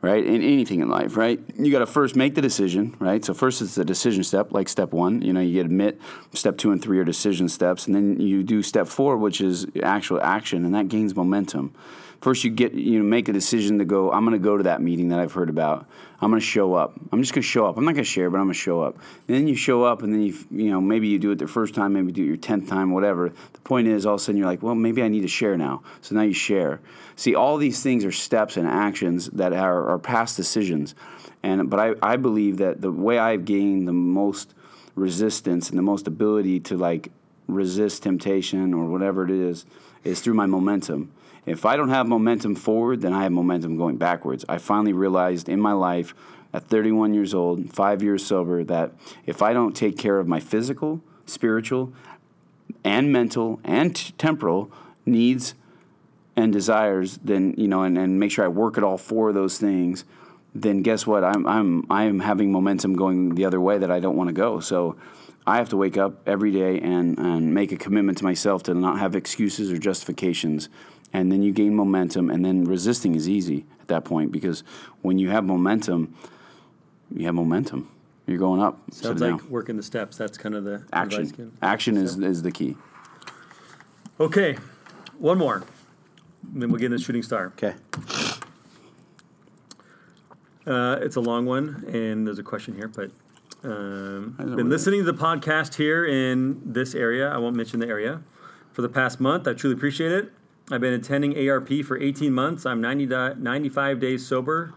Right in anything in life, right? You got to first make the decision, right? So first it's the decision step, like step one. You know, you admit. Step two and three are decision steps, and then you do step four, which is actual action, and that gains momentum. First, you get you know make a decision to go. I'm going to go to that meeting that I've heard about. I'm going to show up. I'm just going to show up. I'm not going to share, but I'm going to show up. And then you show up, and then you you know maybe you do it the first time, maybe do it your tenth time, whatever. The point is, all of a sudden you're like, well, maybe I need to share now. So now you share. See, all these things are steps and actions that are, are past decisions. And but I, I believe that the way I've gained the most resistance and the most ability to like resist temptation or whatever it is is through my momentum. If I don't have momentum forward, then I have momentum going backwards. I finally realized in my life at 31 years old, 5 years sober that if I don't take care of my physical, spiritual, and mental and t- temporal needs and desires, then you know, and, and make sure I work at all four of those things, then guess what? I'm I'm I'm having momentum going the other way that I don't want to go. So I have to wake up every day and and make a commitment to myself to not have excuses or justifications and then you gain momentum, and then resisting is easy at that point because when you have momentum, you have momentum. You're going up. instead Sounds like down. working the steps. That's kind of the advice action. Action is, So- is the key. Okay, one more. And then we'll get in the shooting star. Okay. Uh, it's a long one, and there's a question here, but um, know been where listening to the podcast here in this area. I won't mention the area for the past month. I truly appreciate it. I've been attending ARP for 18 months. I'm 90 di- 95 days sober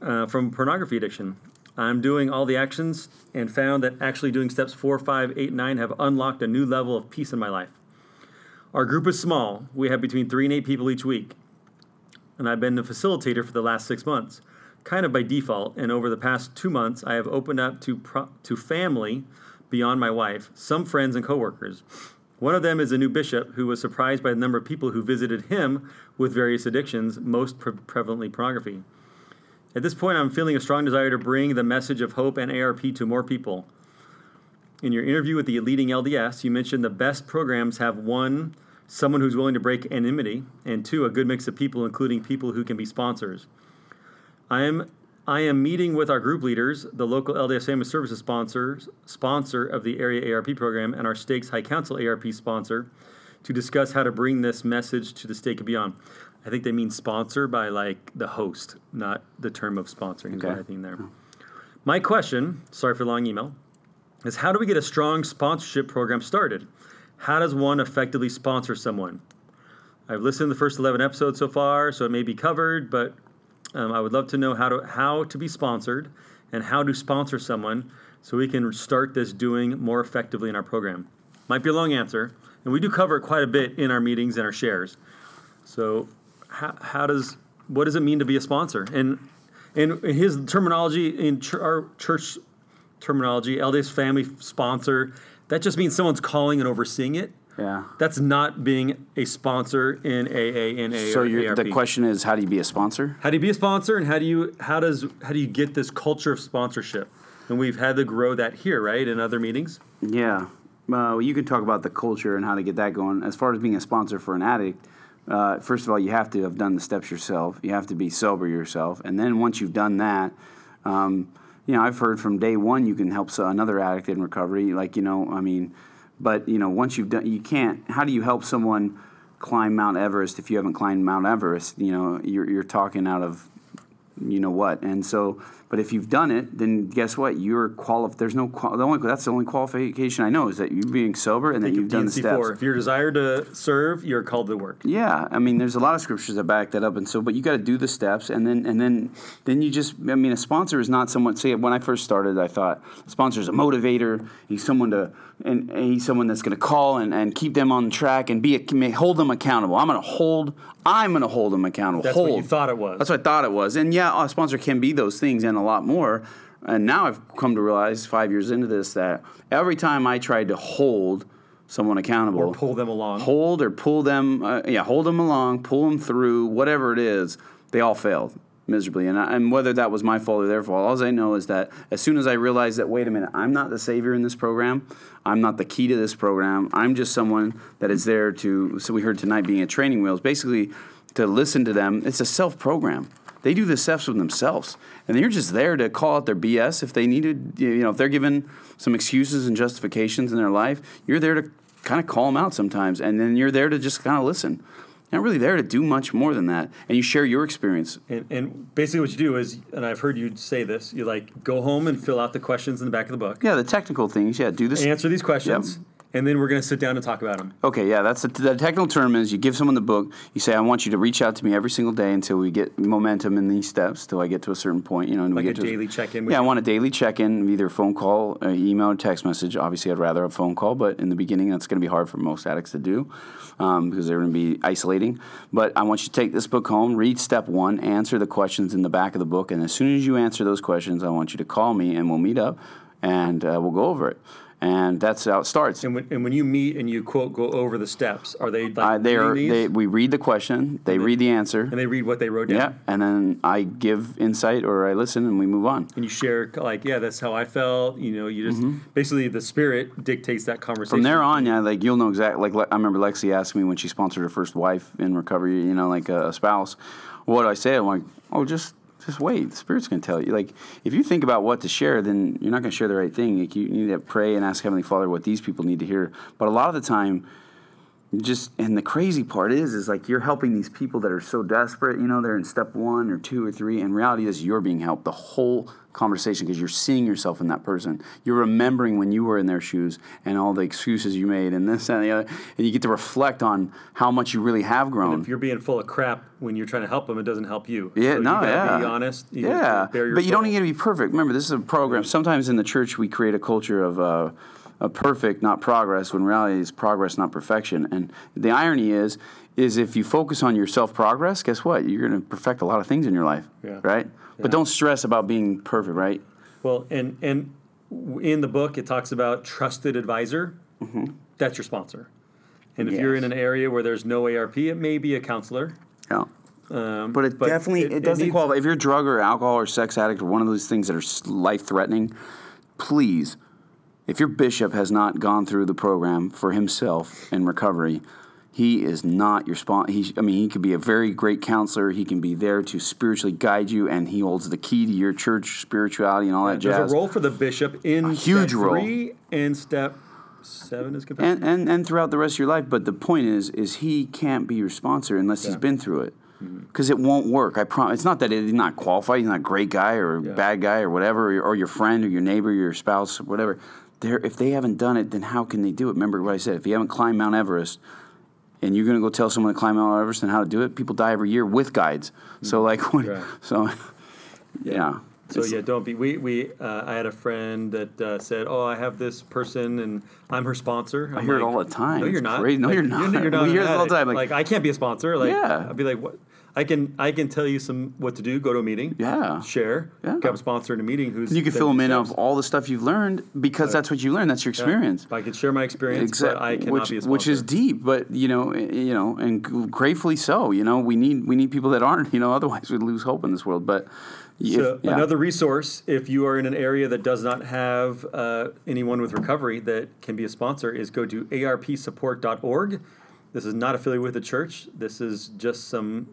uh, from pornography addiction. I'm doing all the actions and found that actually doing steps four, five, eight, nine have unlocked a new level of peace in my life. Our group is small. We have between three and eight people each week and I've been the facilitator for the last six months, kind of by default. And over the past two months, I have opened up to pro- to family beyond my wife, some friends and coworkers. One of them is a new bishop who was surprised by the number of people who visited him with various addictions, most pre- prevalently pornography. At this point, I'm feeling a strong desire to bring the message of hope and ARP to more people. In your interview with the leading LDS, you mentioned the best programs have one, someone who's willing to break anonymity, and two, a good mix of people, including people who can be sponsors. I am I am meeting with our group leaders, the local LDS Family Services sponsors, sponsor of the area ARP program, and our Stakes High Council ARP sponsor, to discuss how to bring this message to the stake and beyond. I think they mean sponsor by like the host, not the term of sponsoring. Is what I think there. My question, sorry for the long email, is how do we get a strong sponsorship program started? How does one effectively sponsor someone? I've listened to the first 11 episodes so far, so it may be covered, but um, I would love to know how to how to be sponsored and how to sponsor someone so we can start this doing more effectively in our program. Might be a long answer, and we do cover it quite a bit in our meetings and our shares. So, how, how does what does it mean to be a sponsor? And and his terminology in ch- our church terminology, LDS family sponsor, that just means someone's calling and overseeing it. Yeah. That's not being a sponsor in AA and A So the question is, how do you be a sponsor? How do you be a sponsor, and how do you how does how do you get this culture of sponsorship? And we've had to grow that here, right, in other meetings. Yeah. Uh, you can talk about the culture and how to get that going. As far as being a sponsor for an addict, uh, first of all, you have to have done the steps yourself. You have to be sober yourself. And then once you've done that, um, you know, I've heard from day one you can help another addict in recovery. Like, you know, I mean, but, you know, once you've done, you can't, how do you help someone climb Mount Everest if you haven't climbed Mount Everest? You know, you're, you're talking out of you know what. And so, but if you've done it, then guess what? You're qualified. There's no qual- the only that's the only qualification I know is that you're being sober and that you've done the steps. D&C 4. If your desire to serve, you're called to work. Yeah, I mean, there's a lot of scriptures that back that up, and so, but you got to do the steps, and then, and then, then you just, I mean, a sponsor is not someone. Say, when I first started, I thought a sponsor is a motivator. He's someone to, and, and he's someone that's going to call and, and keep them on track and be a, hold them accountable. I'm going to hold, I'm going to hold them accountable. That's hold. what you thought it was. That's what I thought it was, and yeah, a sponsor can be those things and a lot more. And now I've come to realize, five years into this, that every time I tried to hold someone accountable or pull them along. hold or pull them, uh, yeah, hold them along, pull them through, whatever it is, they all failed miserably. And, I, and whether that was my fault or their fault, all I know is that as soon as I realized that, wait a minute, I'm not the savior in this program, I'm not the key to this program, I'm just someone that is there to, so we heard tonight being at training wheels, basically to listen to them. It's a self program. They do the steps with themselves, and you're just there to call out their BS if they needed. You know, if they're given some excuses and justifications in their life, you're there to kind of call them out sometimes, and then you're there to just kind of listen. You're not really there to do much more than that, and you share your experience. And, and basically, what you do is, and I've heard you say this, you like go home and fill out the questions in the back of the book, Yeah, the technical things. Yeah, do this. answer these questions, and then we're going to sit down and talk about them. Okay, yeah, that's the, the technical term is you give someone the book. You say, I want you to reach out to me every single day until we get momentum in these steps, till I get to a certain point. You know, and Like we a to daily check-in with Yeah, I want a daily check-in, either phone call, uh, email, or text message. Obviously, I'd rather a phone call, but in the beginning, that's going to be hard for most addicts to do um, because they're going to be isolating. But I want you to take this book home, read step one, answer the questions in the back of the book, and as soon as you answer those questions, I want you to call me and we'll meet up and uh, we'll go over it. And that's how it starts. And when, and when you meet and you quote go over the steps, are they like Uh, they are. They, we read the question. They read the answer. and they read what they wrote down. Yeah, and then I give insight or I listen and we move on. And you share like, yeah, that's how I felt. You know, you just basically the spirit dictates that conversation. Mm-hmm. From there on, yeah, like you'll know exactly. Like I remember Lexi asked me when she sponsored her first wife in recovery, you know, like a, a spouse. What do I say? I'm like, oh, just just wait. The Spirit's gonna tell you. Like if you think about what to share, then you're not gonna share the right thing. Like you need to pray and ask Heavenly Father what these people need to hear. But a lot of the time. You Just and the crazy part is, is like you're helping these people that are so desperate. You know, they're in step one or two or three. And reality is, you're being helped the whole conversation because you're seeing yourself in that person. You're remembering when you were in their shoes and all the excuses you made and this and the other, and you get to reflect on how much you really have grown. if you're being full of crap when you're trying to help them, it doesn't help you. Yeah, So you no, gotta yeah. Be honest. You yeah, but you don't need to be perfect. Remember, this is a program. Sometimes in the church, we create a culture of uh, of perfect, not progress. When reality is progress, not perfection. And the irony is, is if you focus on your self progress, guess what? You're going to perfect a lot of things in your life, Yeah. right? But don't stress about being perfect, right? Well, and and in the book it talks about trusted advisor. Mm-hmm. That's your sponsor. And if you're in. An area where there's no ARP, it may be a counselor. Yeah. Um, But it definitely it, doesn't needs- qualify. If you're a drug or alcohol or sex addict or one of those things that are life threatening, please, if your bishop has not gone through the program for himself in recovery, he is not your spon. He, I mean, he could be a very great counselor. He can be there to spiritually guide you, and he holds the key to your church spirituality and all that There's jazz. a role for the bishop in huge step role. three and step seven is confession. and, and and throughout the rest of your life. But the point is, is he can't be your sponsor unless he's Yeah. been through it, Mm-hmm. because it won't work. I promise. It's not that he's not qualified. He's not a great guy or a Yeah. bad guy or whatever, or, or your friend or your neighbor, or your spouse, whatever. They're, if they haven't done it, then how can they do it? Remember what I said. If you haven't climbed Mount Everest. And you're going to go tell someone to climb Mount Everest and how to do it. People die every year with guides. So like, what, Mm-hmm. Right. so yeah. So It's- yeah, don't be. We we uh, I had a friend that uh, said, "Oh, I have this person, and I'm her sponsor." I hear it all the time. No, you're not. crazy. No, Like, you're not. You're, not We hear this all the time, like- Like, I can't be a sponsor. Like Yeah. I'd be like, what? I can I can tell you some what to do. Go to a meeting. Yeah. Share. Yeah. A sponsor in a meeting who's. you can fill them in steps. of all the stuff you've learned because that's what you learned. That's your experience. I can share my experience, Exact- but I cannot which, be a sponsor. which is deep, but you know, eh, you know, and gratefully so. You know, we need we need people that aren't. You know, otherwise we'd lose hope in this world. But if- So yeah. another resource, if you are in an area that does not have uh, anyone with recovery that can be a sponsor, is go to arpsupport.org. This is not affiliated with the church. This is just some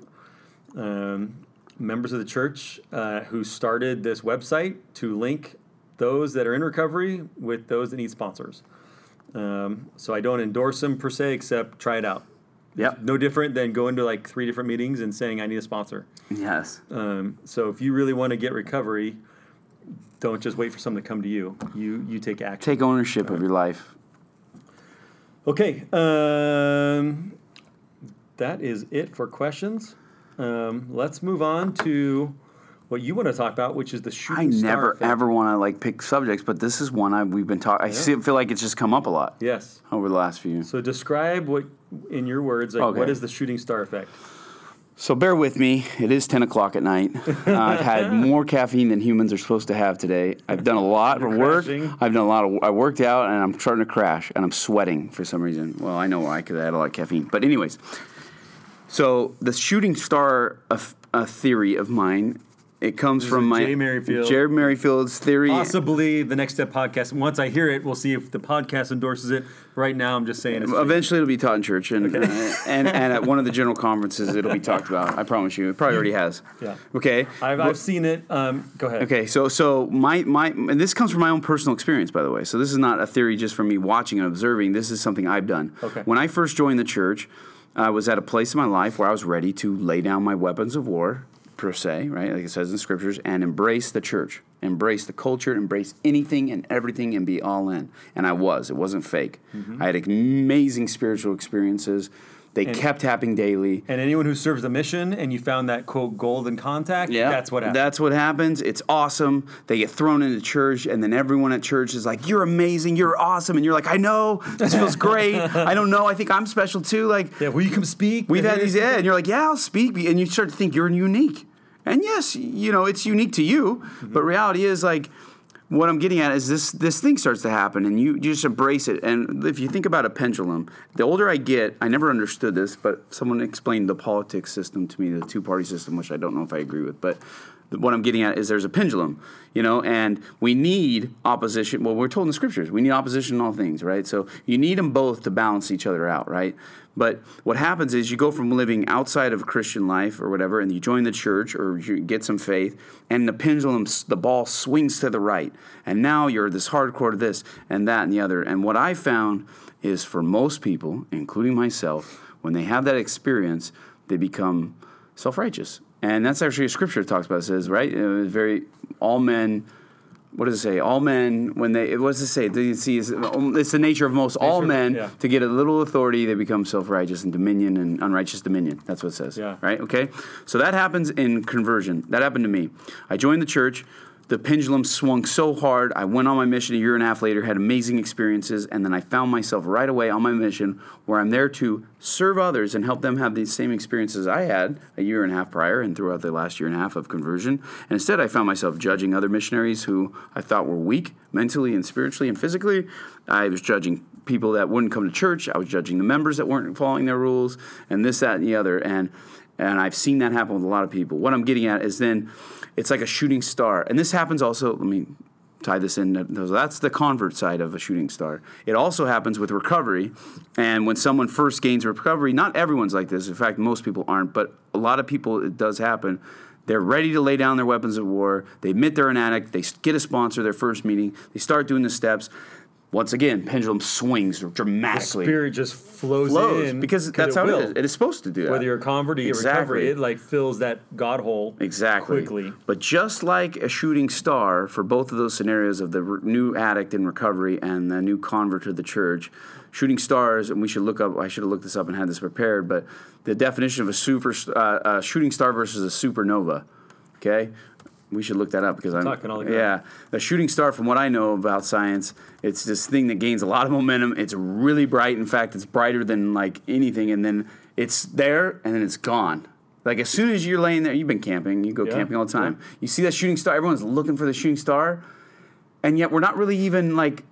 um, members of the church uh, who started this website to link those that are in recovery with those that need sponsors. Um, so I don't endorse them per se, except try it out. Yep. No different than going to like three different meetings and saying I need a sponsor. yes, Um, so if you really want to get recovery, don't just wait for someone to come to you. You you take action. take ownership of your life. Okay. Um, that is it for questions. Um, let's move on to what you want to talk about, which is the shooting star I never effect. ever want to like pick subjects, but this is one I, we've been talking. I see, feel like it's just come up a lot Yes. over the last few. So describe what, in your words, like Okay. what is the shooting star effect? So bear with me. It is 10 o'clock at night. Uh, I've had more caffeine than humans are supposed to have today. I've done a lot You're of work. crashing. I've done a lot of. I worked out and I'm starting to crash and I'm sweating for some reason. Well, I know why because I had a lot of caffeine. But anyways, so the shooting star of, a theory of mine. It comes from my Jay Merrifield. Jared Merrifield's theory. Possibly the next step podcast. Once I hear it, we'll see if the podcast endorses it. Right now, I'm just saying it's Eventually, it'll be taught in church, and, uh, and and at one of the general conferences, it'll be talked about. I promise you. It probably already has. Yeah. Okay. I've, I've seen it. Um, go ahead. Okay, so so my my and this comes from my own personal experience, by the way. So this is not a theory just from me watching and observing. This is something I've done. Okay. When I first joined the church, I was at a place in my life where I was ready to lay down my weapons of war, per se, right, like it says in scriptures, and embrace the church, embrace the culture, embrace anything and everything, and be all in. And I was. It wasn't fake. Mm-hmm. I had amazing spiritual experiences. They kept tapping daily. And anyone who serves the mission and you found that quote golden contact, Yeah, that's what happens. That's what happens. It's awesome. They get thrown into church, and then everyone at church is like, "You're amazing. You're awesome," and you're like, "I know. This feels great. I don't know. I think I'm special too." Like yeah, will you come speak? we've had these, yeah, and you're like, "Yeah, I'll speak," and you start to think you're unique. And yes, you know it's unique to you, Mm-hmm. but reality is like what I'm getting at is this this thing starts to happen and you, you just embrace it. And if you think about a pendulum, the older I get, I never understood this, but someone explained the politics system to me, the two party system, which I don't know if I agree with. But what I'm getting at is there's a pendulum, you know, and we need opposition. Well, we're told in the scriptures we need opposition in all things, right? So you need them both to balance each other out, right? But what happens is you go from living outside of Christian life or whatever, and you join the church or you get some faith, and the pendulum, the ball swings to the right, and now you're this hardcore to this and that and the other. And what I found is for most people, including myself, when they have that experience, they become self righteous. And that's actually a scripture talks about it says, right? It was very, all men, what does it say? All men, when they, what does it say? Do you see, it's, it's the nature of most all Nature of- men yeah. to get a little authority, they become self righteous and dominion and unrighteous dominion. That's what it says. Yeah. Right? Okay? So that happens in conversion. That happened to me. I joined the church. The pendulum swung so hard. I went on my mission a year and a half later, had amazing experiences, and then I found myself right away on my mission where I'm there to serve others and help them have these same experiences I had a year and a half prior and throughout the last year and a half of conversion. And instead, I found myself judging other missionaries who I thought were weak mentally and spiritually and physically. I was judging people that wouldn't come to church. I was judging the members that weren't following their rules, and this, that, and the other. And and I've seen that happen with a lot of people. What I'm getting at is then it's like a shooting star. And this happens also, let me tie this in. That's the convert side of a shooting star. It also happens with recovery. And when someone first gains recovery, not everyone's like this. In fact, most people aren't, but a lot of people, it does happen. They're ready to lay down their weapons of war. They admit they're an addict. They get a sponsor their first meeting. They start doing the steps. Once again, pendulum swings dramatically. The Spirit just flows, flows in because that's how will. it is. It is supposed to do that. Whether you're a convert or Exactly. recovery, it like fills that God hole Exactly. quickly. But just like a shooting star for both of those scenarios of the re- new addict in recovery and the new convert to the church, shooting stars, and we should look up, I should have looked this up and had this prepared, but the definition of a super uh, a shooting star versus a supernova, okay? We should look that up because I'm Talking all the yeah. A shooting star, from what I know about science, it's this thing that gains a lot of momentum. It's really bright. In fact, it's brighter than like anything, and then it's there and then it's gone. Like as soon as you're laying there, you've been camping. You go Yeah, camping all the time. You see that shooting star. Everyone's looking for the shooting star, and yet we're not really even like.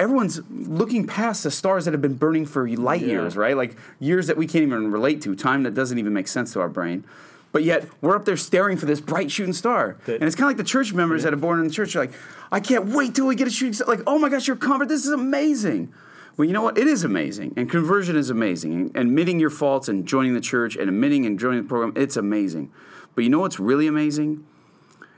Everyone's looking past the stars that have been burning for light Yeah. years, right? Like years that we can't even relate to, time that doesn't even make sense to our brain. But yet we're up there staring for this bright shooting star. That- and it's kind of like the church members that are born in the church are like, I can't wait till we get a shooting star. Like, oh my gosh, you're convert. This is amazing. Well, you know what? It is amazing. And conversion is amazing. And admitting your faults and joining the church and admitting and joining the program, it's amazing. But you know what's really amazing?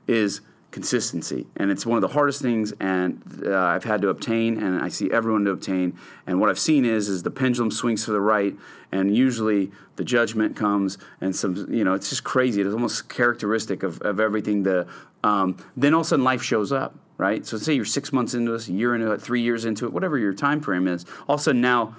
is consistency. And it's one of the hardest things and uh, I've had to obtain and I see everyone to obtain. And what I've seen is is the pendulum swings to the right and usually the judgment comes and some you know, it's just crazy. It's almost characteristic of, of everything the um, then all of a sudden life shows up, right? So say you're six months into this, a year into it, three years into it, whatever your time frame is, all of a sudden now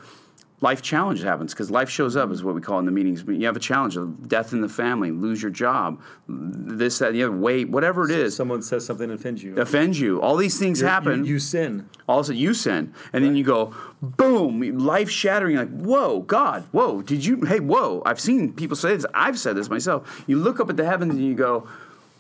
life challenge happens because life shows up is what we call in the meetings. You have a challenge of death in the family, lose your job, this, that, the other, weight, whatever it is, Someone says something offends you. offends you. All these things You're- happen. You, you sin. all of a sudden you sin, and then you go, boom, life shattering. Like, whoa, God, whoa, did you? Hey, whoa! I've seen people say this. I've said this myself. You look up at the heavens and you go,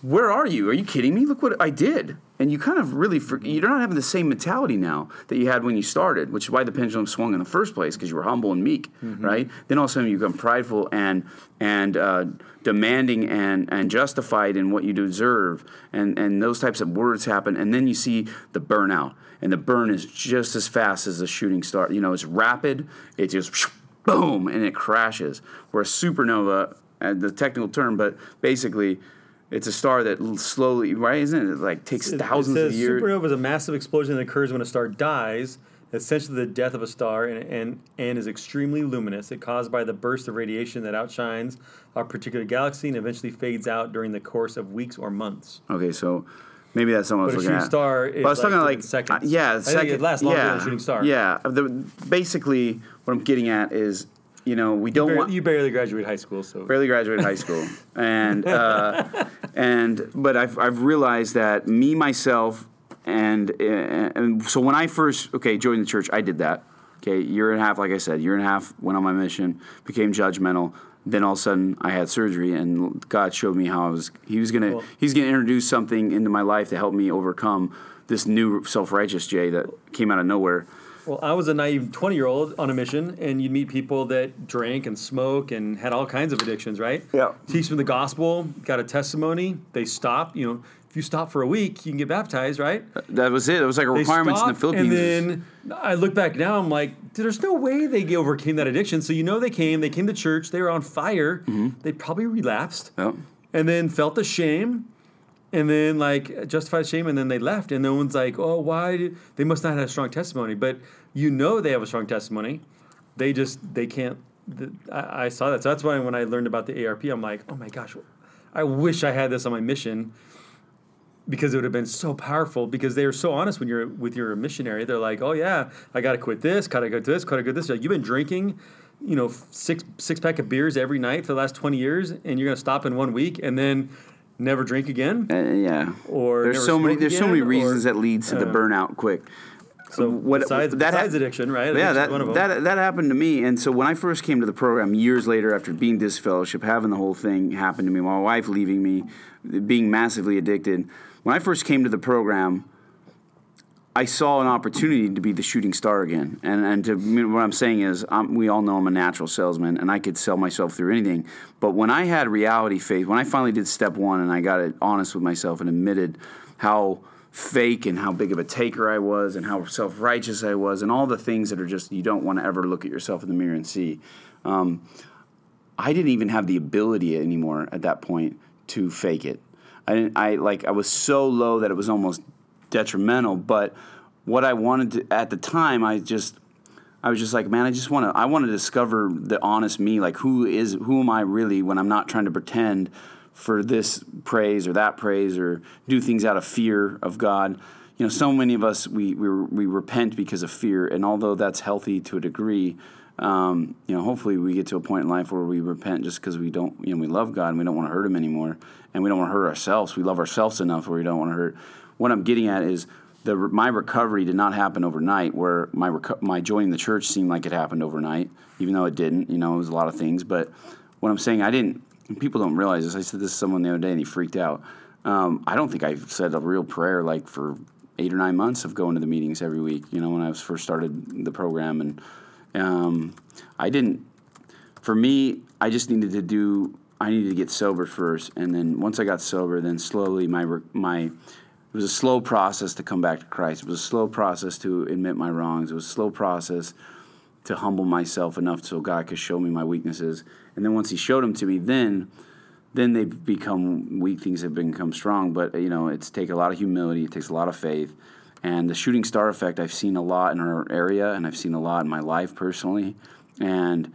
where are you? Are you kidding me? Look what I did. And you kind of really, you're not having the same mentality now that you had when you started, which is why the pendulum swung in the first place because you were humble and meek, right? Then all of a sudden you become prideful and and uh, demanding and and justified in what you deserve, and and those types of words happen, and then you see the burnout, and the burn is just as fast as the shooting star. You know, it's rapid. It just boom, and it crashes. Where a supernova, uh, the technical term, but basically. It's a star that slowly, right? Isn't it? It, Like takes It- thousands it of years. Supernova is a massive explosion that occurs when a star dies, essentially the death of a star, and, and, and is extremely luminous. It caused by the burst of radiation that outshines a particular galaxy and eventually fades out during the course of weeks or months. Okay, so maybe that's something I was But a looking at. star But I was like talking like seconds. uh, yeah, second, it lasts longer yeah, than a shooting star. Yeah, the, basically what I'm getting at is, you know, we don't Barely- want you barely graduated high school, so barely graduated high school, and uh, and but I've I've realized that me myself and uh, and so when I first okay joined the church, I did that. Okay, year and a half, like I said, year and a half went on my mission, became judgmental. then all of a sudden I had surgery, and God showed me how I was. He was gonna. Well- he's gonna introduce something into my life to help me overcome this new self righteous Jay that came out of nowhere. Well, I was a naive 20 year old on a mission, and you'd meet people that drank and smoke and had all kinds of addictions, right? Yeah. Teach them the gospel, got a testimony, they stop. You know, if you stop for a week, you can get baptized, right? Uh, that was it. It was like a They requirements in the stopped, Philippines. And then I look back now, I'm like, there's no way they overcame that addiction. So you know they came, they came to church, they were on fire, mm-hmm. they probably relapsed, Yep. and then felt the shame, and then like justified shame, and then they left, and no one's like, oh, why? They must not have a strong testimony, but you know they have a strong testimony. They just they can't. The, I, I saw that, so that's why when I learned about the ARP, I'm like, oh my gosh, I wish I had this on my mission because it would have been so powerful because they are so honest when you're with your missionary. They're like, "Oh yeah, I got to quit this, got to go to this, got to go to this." Like, You've been drinking, you know, six six pack of beers every night for the last twenty years, and you're gonna stop in one week and then never drink again. Uh, yeah. Or there's so many there's so many reasons or- that leads to the uh, burnout quick. So what- besides, that ha- addiction, right? Yeah, Addiction's that, one of them. that that happened to me. And so when I first came to the program years later, after being disfellowship, having the whole thing happen to me, my wife leaving me, being massively addicted. When I first came to the program, I saw an opportunity to be the shooting star again. And and to what I'm saying is, I'm, we all know I'm a natural salesman, and I could sell myself through anything. But when I had reality faith, when I finally did step one, and I got it honest with myself and admitted how fake and how big of a taker I was, and how self righteous I was, and all the things that are just you don't want to ever look at yourself in the mirror and see. Um, I didn't even have the ability anymore at that point to fake it. I. I like. I was so low that it was almost detrimental. But what I wanted to at the time, I just. I was just like, man, I just want to. I want to discover the honest me. Like, who is who am I really when I'm not trying to pretend for this praise or that praise or do things out of fear of God. You know, so many of us we we, we repent because of fear, and although that's healthy to a degree, um, you know, hopefully we get to a point in life where we repent just because we don't, you know, we love God and we don't want to hurt Him anymore, and we don't want to hurt ourselves. We love ourselves enough where we don't want to hurt. What I'm getting at is the my recovery did not happen overnight. Where my reco- my joining the church seemed like it happened overnight, even though it didn't. You know, it was a lot of things. But what I'm saying, I didn't. People don't realize this. I said this to someone the other day, and he freaked out. Um, I don't think I said a real prayer like for eight or nine months of going to the meetings every week. You know, when I was first started the program, and um, I didn't. For me, I just needed to do. I needed to get sober first, and then once I got sober, then slowly my my. It was a slow process to come back to Christ. It was a slow process to admit my wrongs. It was a slow process to humble myself enough so God could show me my weaknesses. And then once He showed them to me, then then they've become weak. Things have become strong. But you know, it's take a lot of humility. It takes a lot of faith. And the shooting star effect, I've seen a lot in our area, and I've seen a lot in my life personally. And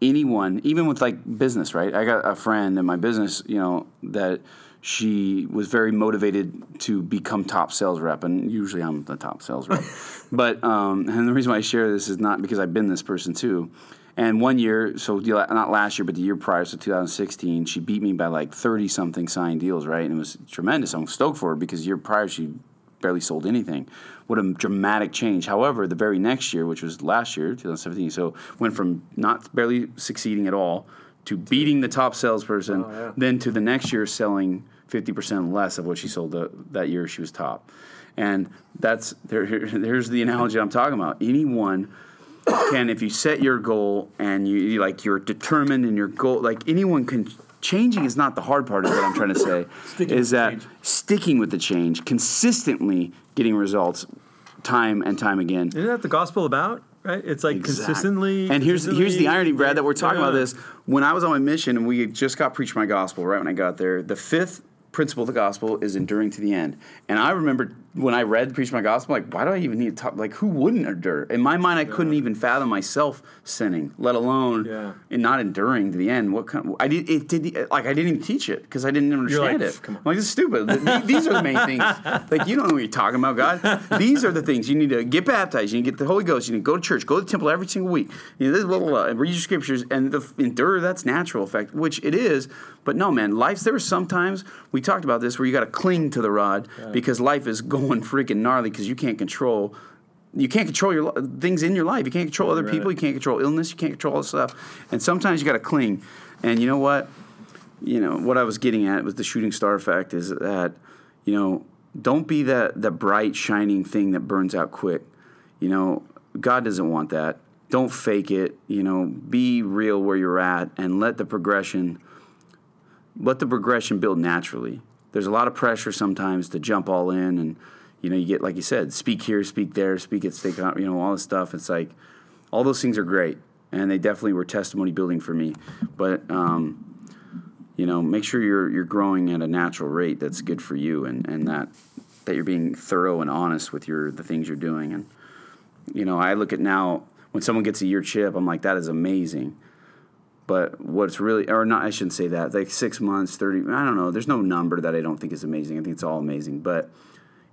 anyone, even with like business, right? I got a friend in my business, you know, that she was very motivated to become top sales rep, and usually I'm the top sales rep. but um, and the reason why I share this is not because I've been this person too. And one year, so not last year, but the year prior, so 2016, she beat me by like 30 something signed deals, right? And it was tremendous. I'm stoked for her because the year prior she barely sold anything. What a dramatic change. However, the very next year, which was last year, 2017, so went from not barely succeeding at all to beating the top salesperson, oh, then to the next year selling 50% less of what she sold the, that year she was top. And that's there, here- there's the analogy I'm talking about. Anyone can if you set your goal and you, you like you're determined in your goal like anyone can changing is not the hard part of what i'm trying to say Sticking is that change. sticking with the change consistently getting results time and time again Isn't that the gospel about? Right? It's like Exact- consistently. And here's here's the irony, Brad, that we're talking about this. When I was on my mission and we just got preached my gospel, right when I got there, the fifth principle of the gospel is enduring to the end. And I remember when I read preach my gospel, like, why do I even need to talk? Like, who wouldn't endure? In my mind, I couldn't even fathom myself sinning, let alone Yeah. and not enduring to the end. What kind? I did it did like I didn't even teach it because I didn't understand like, it. "Come on." I'm like this is stupid. These are the main things. Like you don't know what you're talking about, God. These are the things you need to get baptized. You need to get the Holy Ghost. You need to go to church. Go to the temple every single week. You know this blah blah blah. And read your scriptures and the endure. That's natural effect, which it is. But no, man, life's there. Are sometimes we talked about this where you got to cling to the rod because life is going freaking gnarly because you can't control. You can't control your things in your life. You can't control other Right. people. You can't control illness. You can't control all this stuff. And sometimes you got to cling. And you know what? You know what I was getting at with the shooting star effect is that you know don't be that that bright shining thing that burns out quick. You know God doesn't want that. Don't fake it. You know be real where you're at and let the progression let the progression build naturally. There's a lot of pressure sometimes to jump all in, and you know, you get like you said, speak here, speak there, speak at stake, you know, all this stuff. It's like all those things are great, and they definitely were testimony building for me. But um, you know, make sure you're you're growing at a natural rate that's good for you, and and that that you're being thorough and honest with your the things you're doing. And you know, I look at now when someone gets a year chip, I'm like, that is amazing. But what's really, or not, I shouldn't say that. Like six months, thirty. I don't know. There's no number that I don't think is amazing. I think it's all amazing. But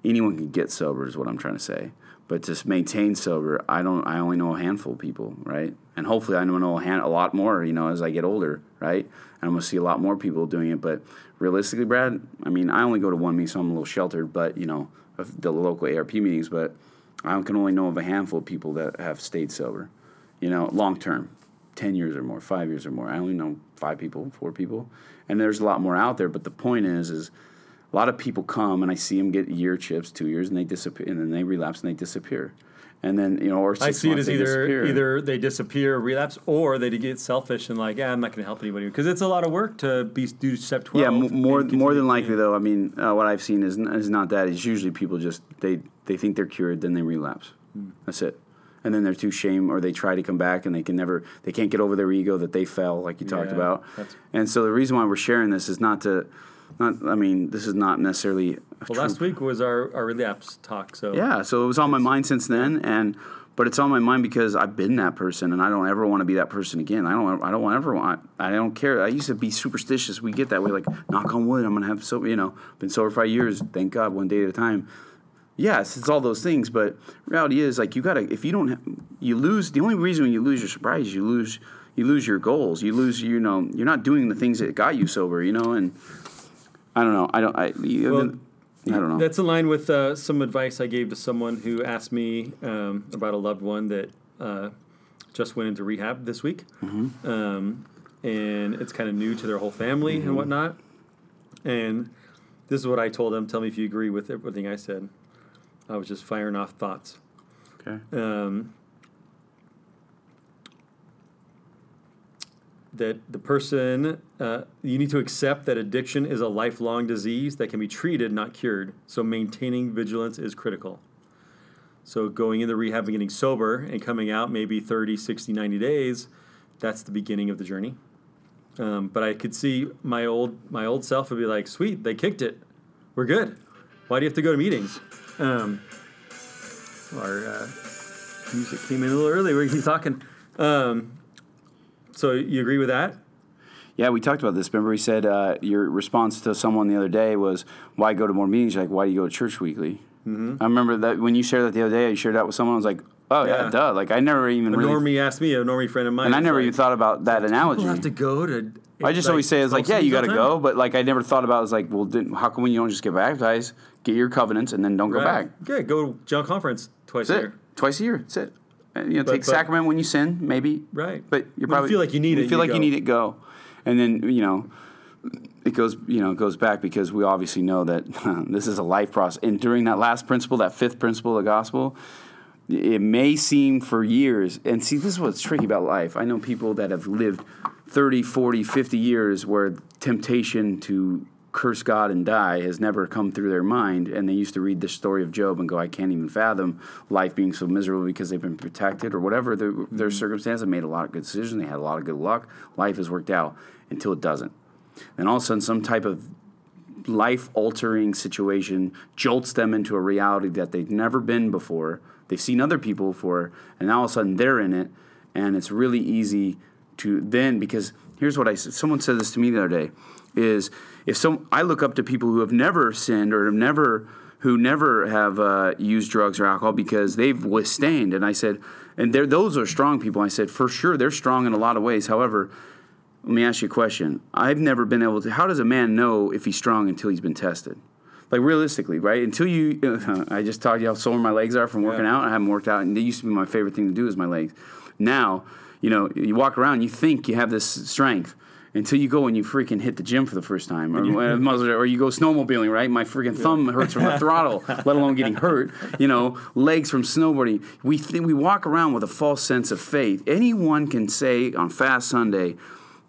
anyone can get sober, is what I'm trying to say. But to maintain sober, I don't. I only know a handful of people, right? And hopefully, I know a, hand, a lot more. You know, as I get older, right? And I'm gonna see a lot more people doing it. But realistically, Brad, I mean, I only go to one meeting, so I'm a little sheltered. But you know, the local ARP meetings. But I can only know of a handful of people that have stayed sober. You know, long term. 10 years or more, five years or more. I only know five people, four people. And there's a lot more out there. But the point is, is a lot of people come and I see them get year chips, two years, and they disappear, and then they relapse and they disappear. And then, you know, or I see it as either disappear. either they disappear, relapse, or they get selfish and like, yeah, I'm not going to help anybody because it's a lot of work to be do step twelve. Yeah, m- more more than likely though. I mean, uh, what I've seen is is not that. It's usually people just they they think they're cured, then they relapse. Hmm. That's it. And then they're too shame, or they try to come back and they can never, they can't get over their ego that they fell, like you talked Yeah, about. And so the reason why we're sharing this is not to, not. I mean, this is not necessarily. Well, last week was our, our relapse talk, so yeah, so it was on my mind since then, and but it's on my mind because I've been that person, and I don't ever want to be that person again. I don't. I don't want ever want. I don't care. I used to be superstitious. We get that way, like knock on wood. I'm gonna have so you know been sober five years. Thank God, one day at a time. Yes, it's all those things, but reality is like you gotta. If you don't, you lose. The only reason when you lose your sobriety is you lose. You lose your goals. You lose. You know. You're not doing the things that got you sober. You know, and I don't know. I don't. I. You, Well, I don't know. That's in line with uh, some advice I gave to someone who asked me um, about a loved one that uh, just went into rehab this week, Mm-hmm. um, and it's kind of new to their whole family Mm-hmm. and whatnot. And this is what I told them. Tell me if you agree with everything I said. I was just firing off thoughts. okay. um, that the person uh, you need to accept that addiction is a lifelong disease that can be treated not cured. So maintaining vigilance is critical. So going into rehab and getting sober and coming out maybe 30 60 90 days that's the beginning of the journey. Um, but i could see my old my old self would be like sweet they kicked it. We're good why do you have to go to meetings um, our uh, music came in a little early. We keep talking. Um, so you agree with that? Yeah, we talked about this. Remember, we said uh, your response to someone the other day was, "Why go to more meetings?" You're like, "Why do you go to church weekly?" Mm-hmm. I remember that when you shared that the other day. I shared that with someone. I was like, "Oh yeah, Yeah. duh!" Like I never even A really, normie asked me, a normie friend of mine, and I never like, even thought about that analogy. People have to go to. I just always say it's like, yeah, you got to go, but like I never thought about. it as like, well, didn't, how come when you don't just get baptized, get your covenants, and then don't go Right. back? Yeah, go to general conference twice That's a it. year. Twice a year. That's it. And, you know, But- take but- sacrament when you sin, maybe. Right. But you're When you probably feel like you need it, feel you like go. you need it. Go, and then you know, it goes. You know, it goes back because we obviously know that this is a life process. And during that last principle, that fifth principle of the gospel, it may seem for years. And see, this is what's tricky about life. I know people that have lived 30, 40, 50 years where temptation to curse God and die has never come through their mind. And they used to read the story of Job and go, I can't even fathom life being so miserable because they've been protected or whatever their, their circumstance. They made a lot of good decisions. They had a lot of good luck. Life has worked out until it doesn't. And all of a sudden, some type of life altering situation jolts them into a reality that they've never been before. They've seen other people before, and now all of a sudden they're in it, and it's really easy to then because here's what I said. Someone said this to me the other day: is if some I look up to people who have never sinned or have never who never have uh, used drugs or alcohol because they've withstand, and I said, and they're, those are strong people. I said for sure they're strong in a lot of ways. However, let me ask you a question. I've never been able to. How does a man know if he's strong until he's been tested? Like realistically, right? Until you, I just talked you how sore my legs are from working Yeah. out. I haven't worked out, and it used to be my favorite thing to do is my legs. Now, you know, you walk around, you think you have this strength, until you go and you freaking hit the gym for the first time, or, or you go snowmobiling, right? My freaking thumb hurts from the throttle, let alone getting hurt. You know, legs from snowboarding. We we walk around with a false sense of faith. Anyone can say on Fast Sunday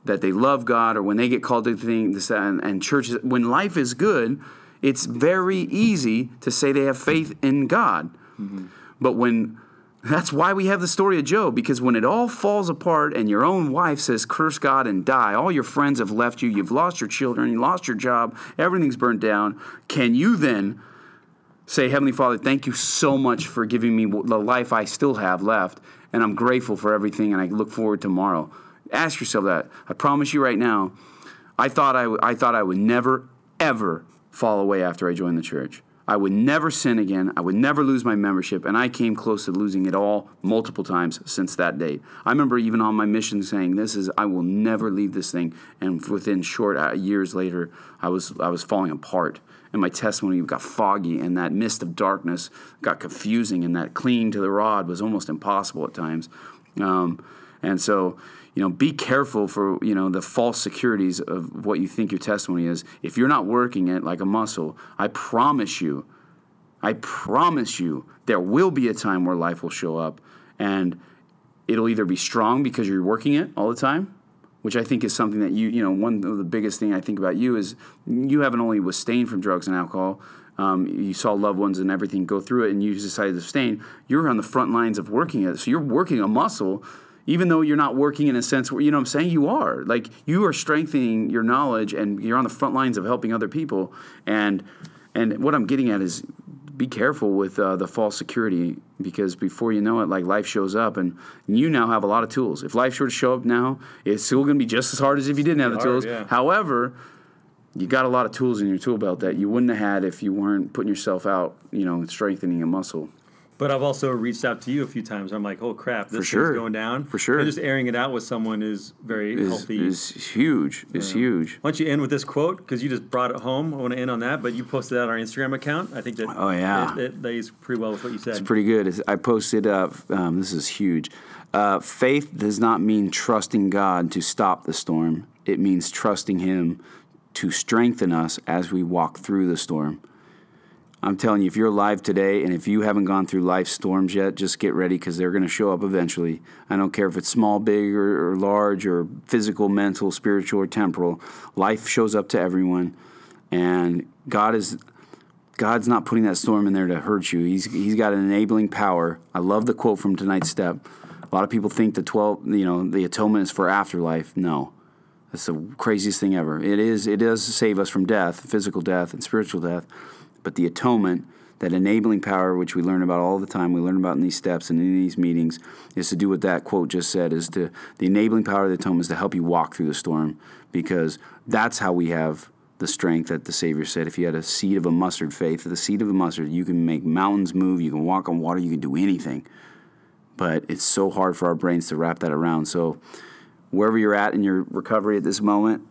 that they love God, or when they get called to things and, and churches. When life is good, it's very easy to say they have faith in God. Mm-hmm. But when that's why we have the story of Job, because when it all falls apart and your own wife says, curse God and die, all your friends have left you, you've lost your children, you lost your job, everything's burned down, can you then say, Heavenly Father, thank you so much for giving me the life I still have left, and I'm grateful for everything, and I look forward to tomorrow? Ask yourself that. I promise you right now, I thought I, w- I thought I would never, ever fall away after I joined the church. I would never sin again. I would never lose my membership, and I came close to losing it all multiple times since that date. I remember even on my mission saying, "This is I will never leave this thing." And within short uh, years later, I was I was falling apart, and my testimony got foggy, and that mist of darkness got confusing, and that clinging to the rod was almost impossible at times. Um, and so, you know, be careful for, you know, the false securities of what you think your testimony is. If you're not working it like a muscle, I promise you, I promise you, there will be a time where life will show up and it'll either be strong because you're working it all the time, which I think is something that you, you know, one of the biggest thing I think about you is you haven't only abstained from drugs and alcohol. Um, you saw loved ones and everything go through it, and you decided to abstain. You're on the front lines of working it, so you're working a muscle, even though you're not working in a sense where you know what I'm saying. You are like you are strengthening your knowledge, and you're on the front lines of helping other people. And and what I'm getting at is be careful with uh, the false security because before you know it, like life shows up, and you now have a lot of tools. If life were to show up now, it's still going to be just as hard as if you didn't have the Hard, tools. yeah. However, you got a lot of tools in your tool belt that you wouldn't have had if you weren't putting yourself out, you know, and strengthening a muscle. But I've also reached out to you a few times. I'm like, oh crap, this sure. thing's going down. For sure. And just airing it out with someone is very Is healthy. is huge. Is huge. Why don't you end with this quote? Because you just brought it home. I want to end on that, but you posted that on our Instagram account. I think that Oh, yeah. it, it lays pretty well with what you said. It's pretty good. It's- I posted up. Um, this is huge. Uh, faith does not mean trusting God to stop the storm. It means trusting Him to strengthen us as we walk through the storm. I'm telling you, if you're alive today and if you haven't gone through life storms yet, just get ready because they're going to show up eventually. I don't care if it's small, big, or, or large, or physical, mental, spiritual, or temporal. Life shows up to everyone, and God is God's not putting that storm in there to hurt you. He's He's got an enabling power. I love the quote from tonight's step. A lot of people think the twelve, you know, the atonement is for afterlife. No, that's the craziest thing ever. It is. It does save us from death, physical death, and spiritual death. But the atonement, that enabling power, which we learn about all the time, we learn about in these steps and in these meetings, is to do what that quote just said. Is to the enabling power of the atonement is to help you walk through the storm, because that's how we have the strength that the Savior said. If you had a seed of a mustard faith, the seed of a mustard, you can make mountains move. You can walk on water. You can do anything. But it's so hard for our brains to wrap that around. So wherever you're at in your recovery at this moment,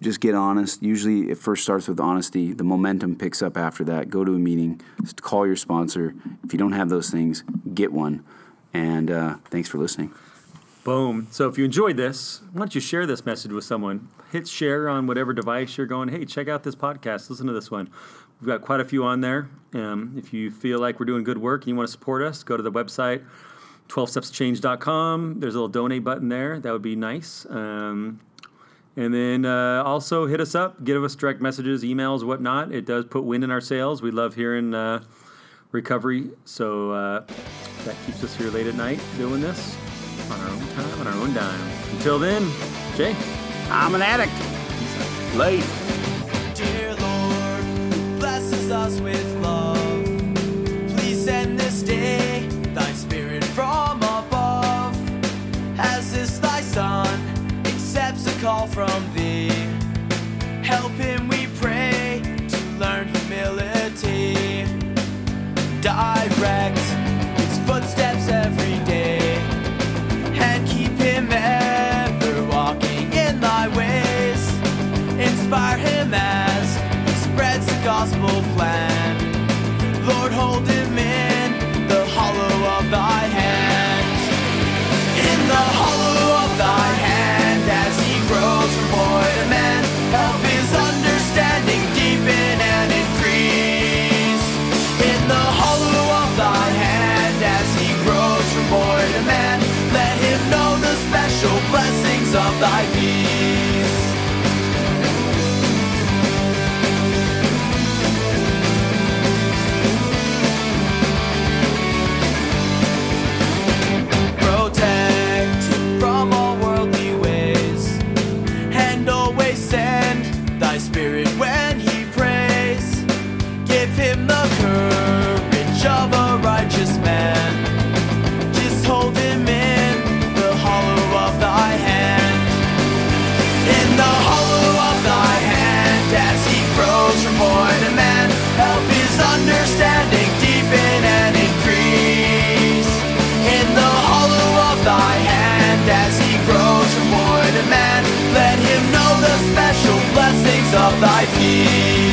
just get honest. Usually, it first starts with honesty. The momentum picks up after that. Go to a meeting, call your sponsor. If you don't have those things, get one. And uh, thanks for listening. Boom. So if you enjoyed this, why don't you share this message with someone? Hit share on whatever device you're going. Hey, check out this podcast. Listen to this one. We've got quite a few on there. Um, if you feel like we're doing good work and you want to support us, go to the website 12stepschange.com. There's a little donate button there. That would be nice. Um, and then uh, also hit us up, give us direct messages, emails, whatnot. It does put wind in our sails. We love hearing uh, recovery. So uh, that keeps us here late at night doing this on our own time, on our own dime. Until then, Jay. I'm an addict. Late. Dear Lord, blesses us with love. From thee, help him, we pray, to learn humility. Direct to man. Thy peace.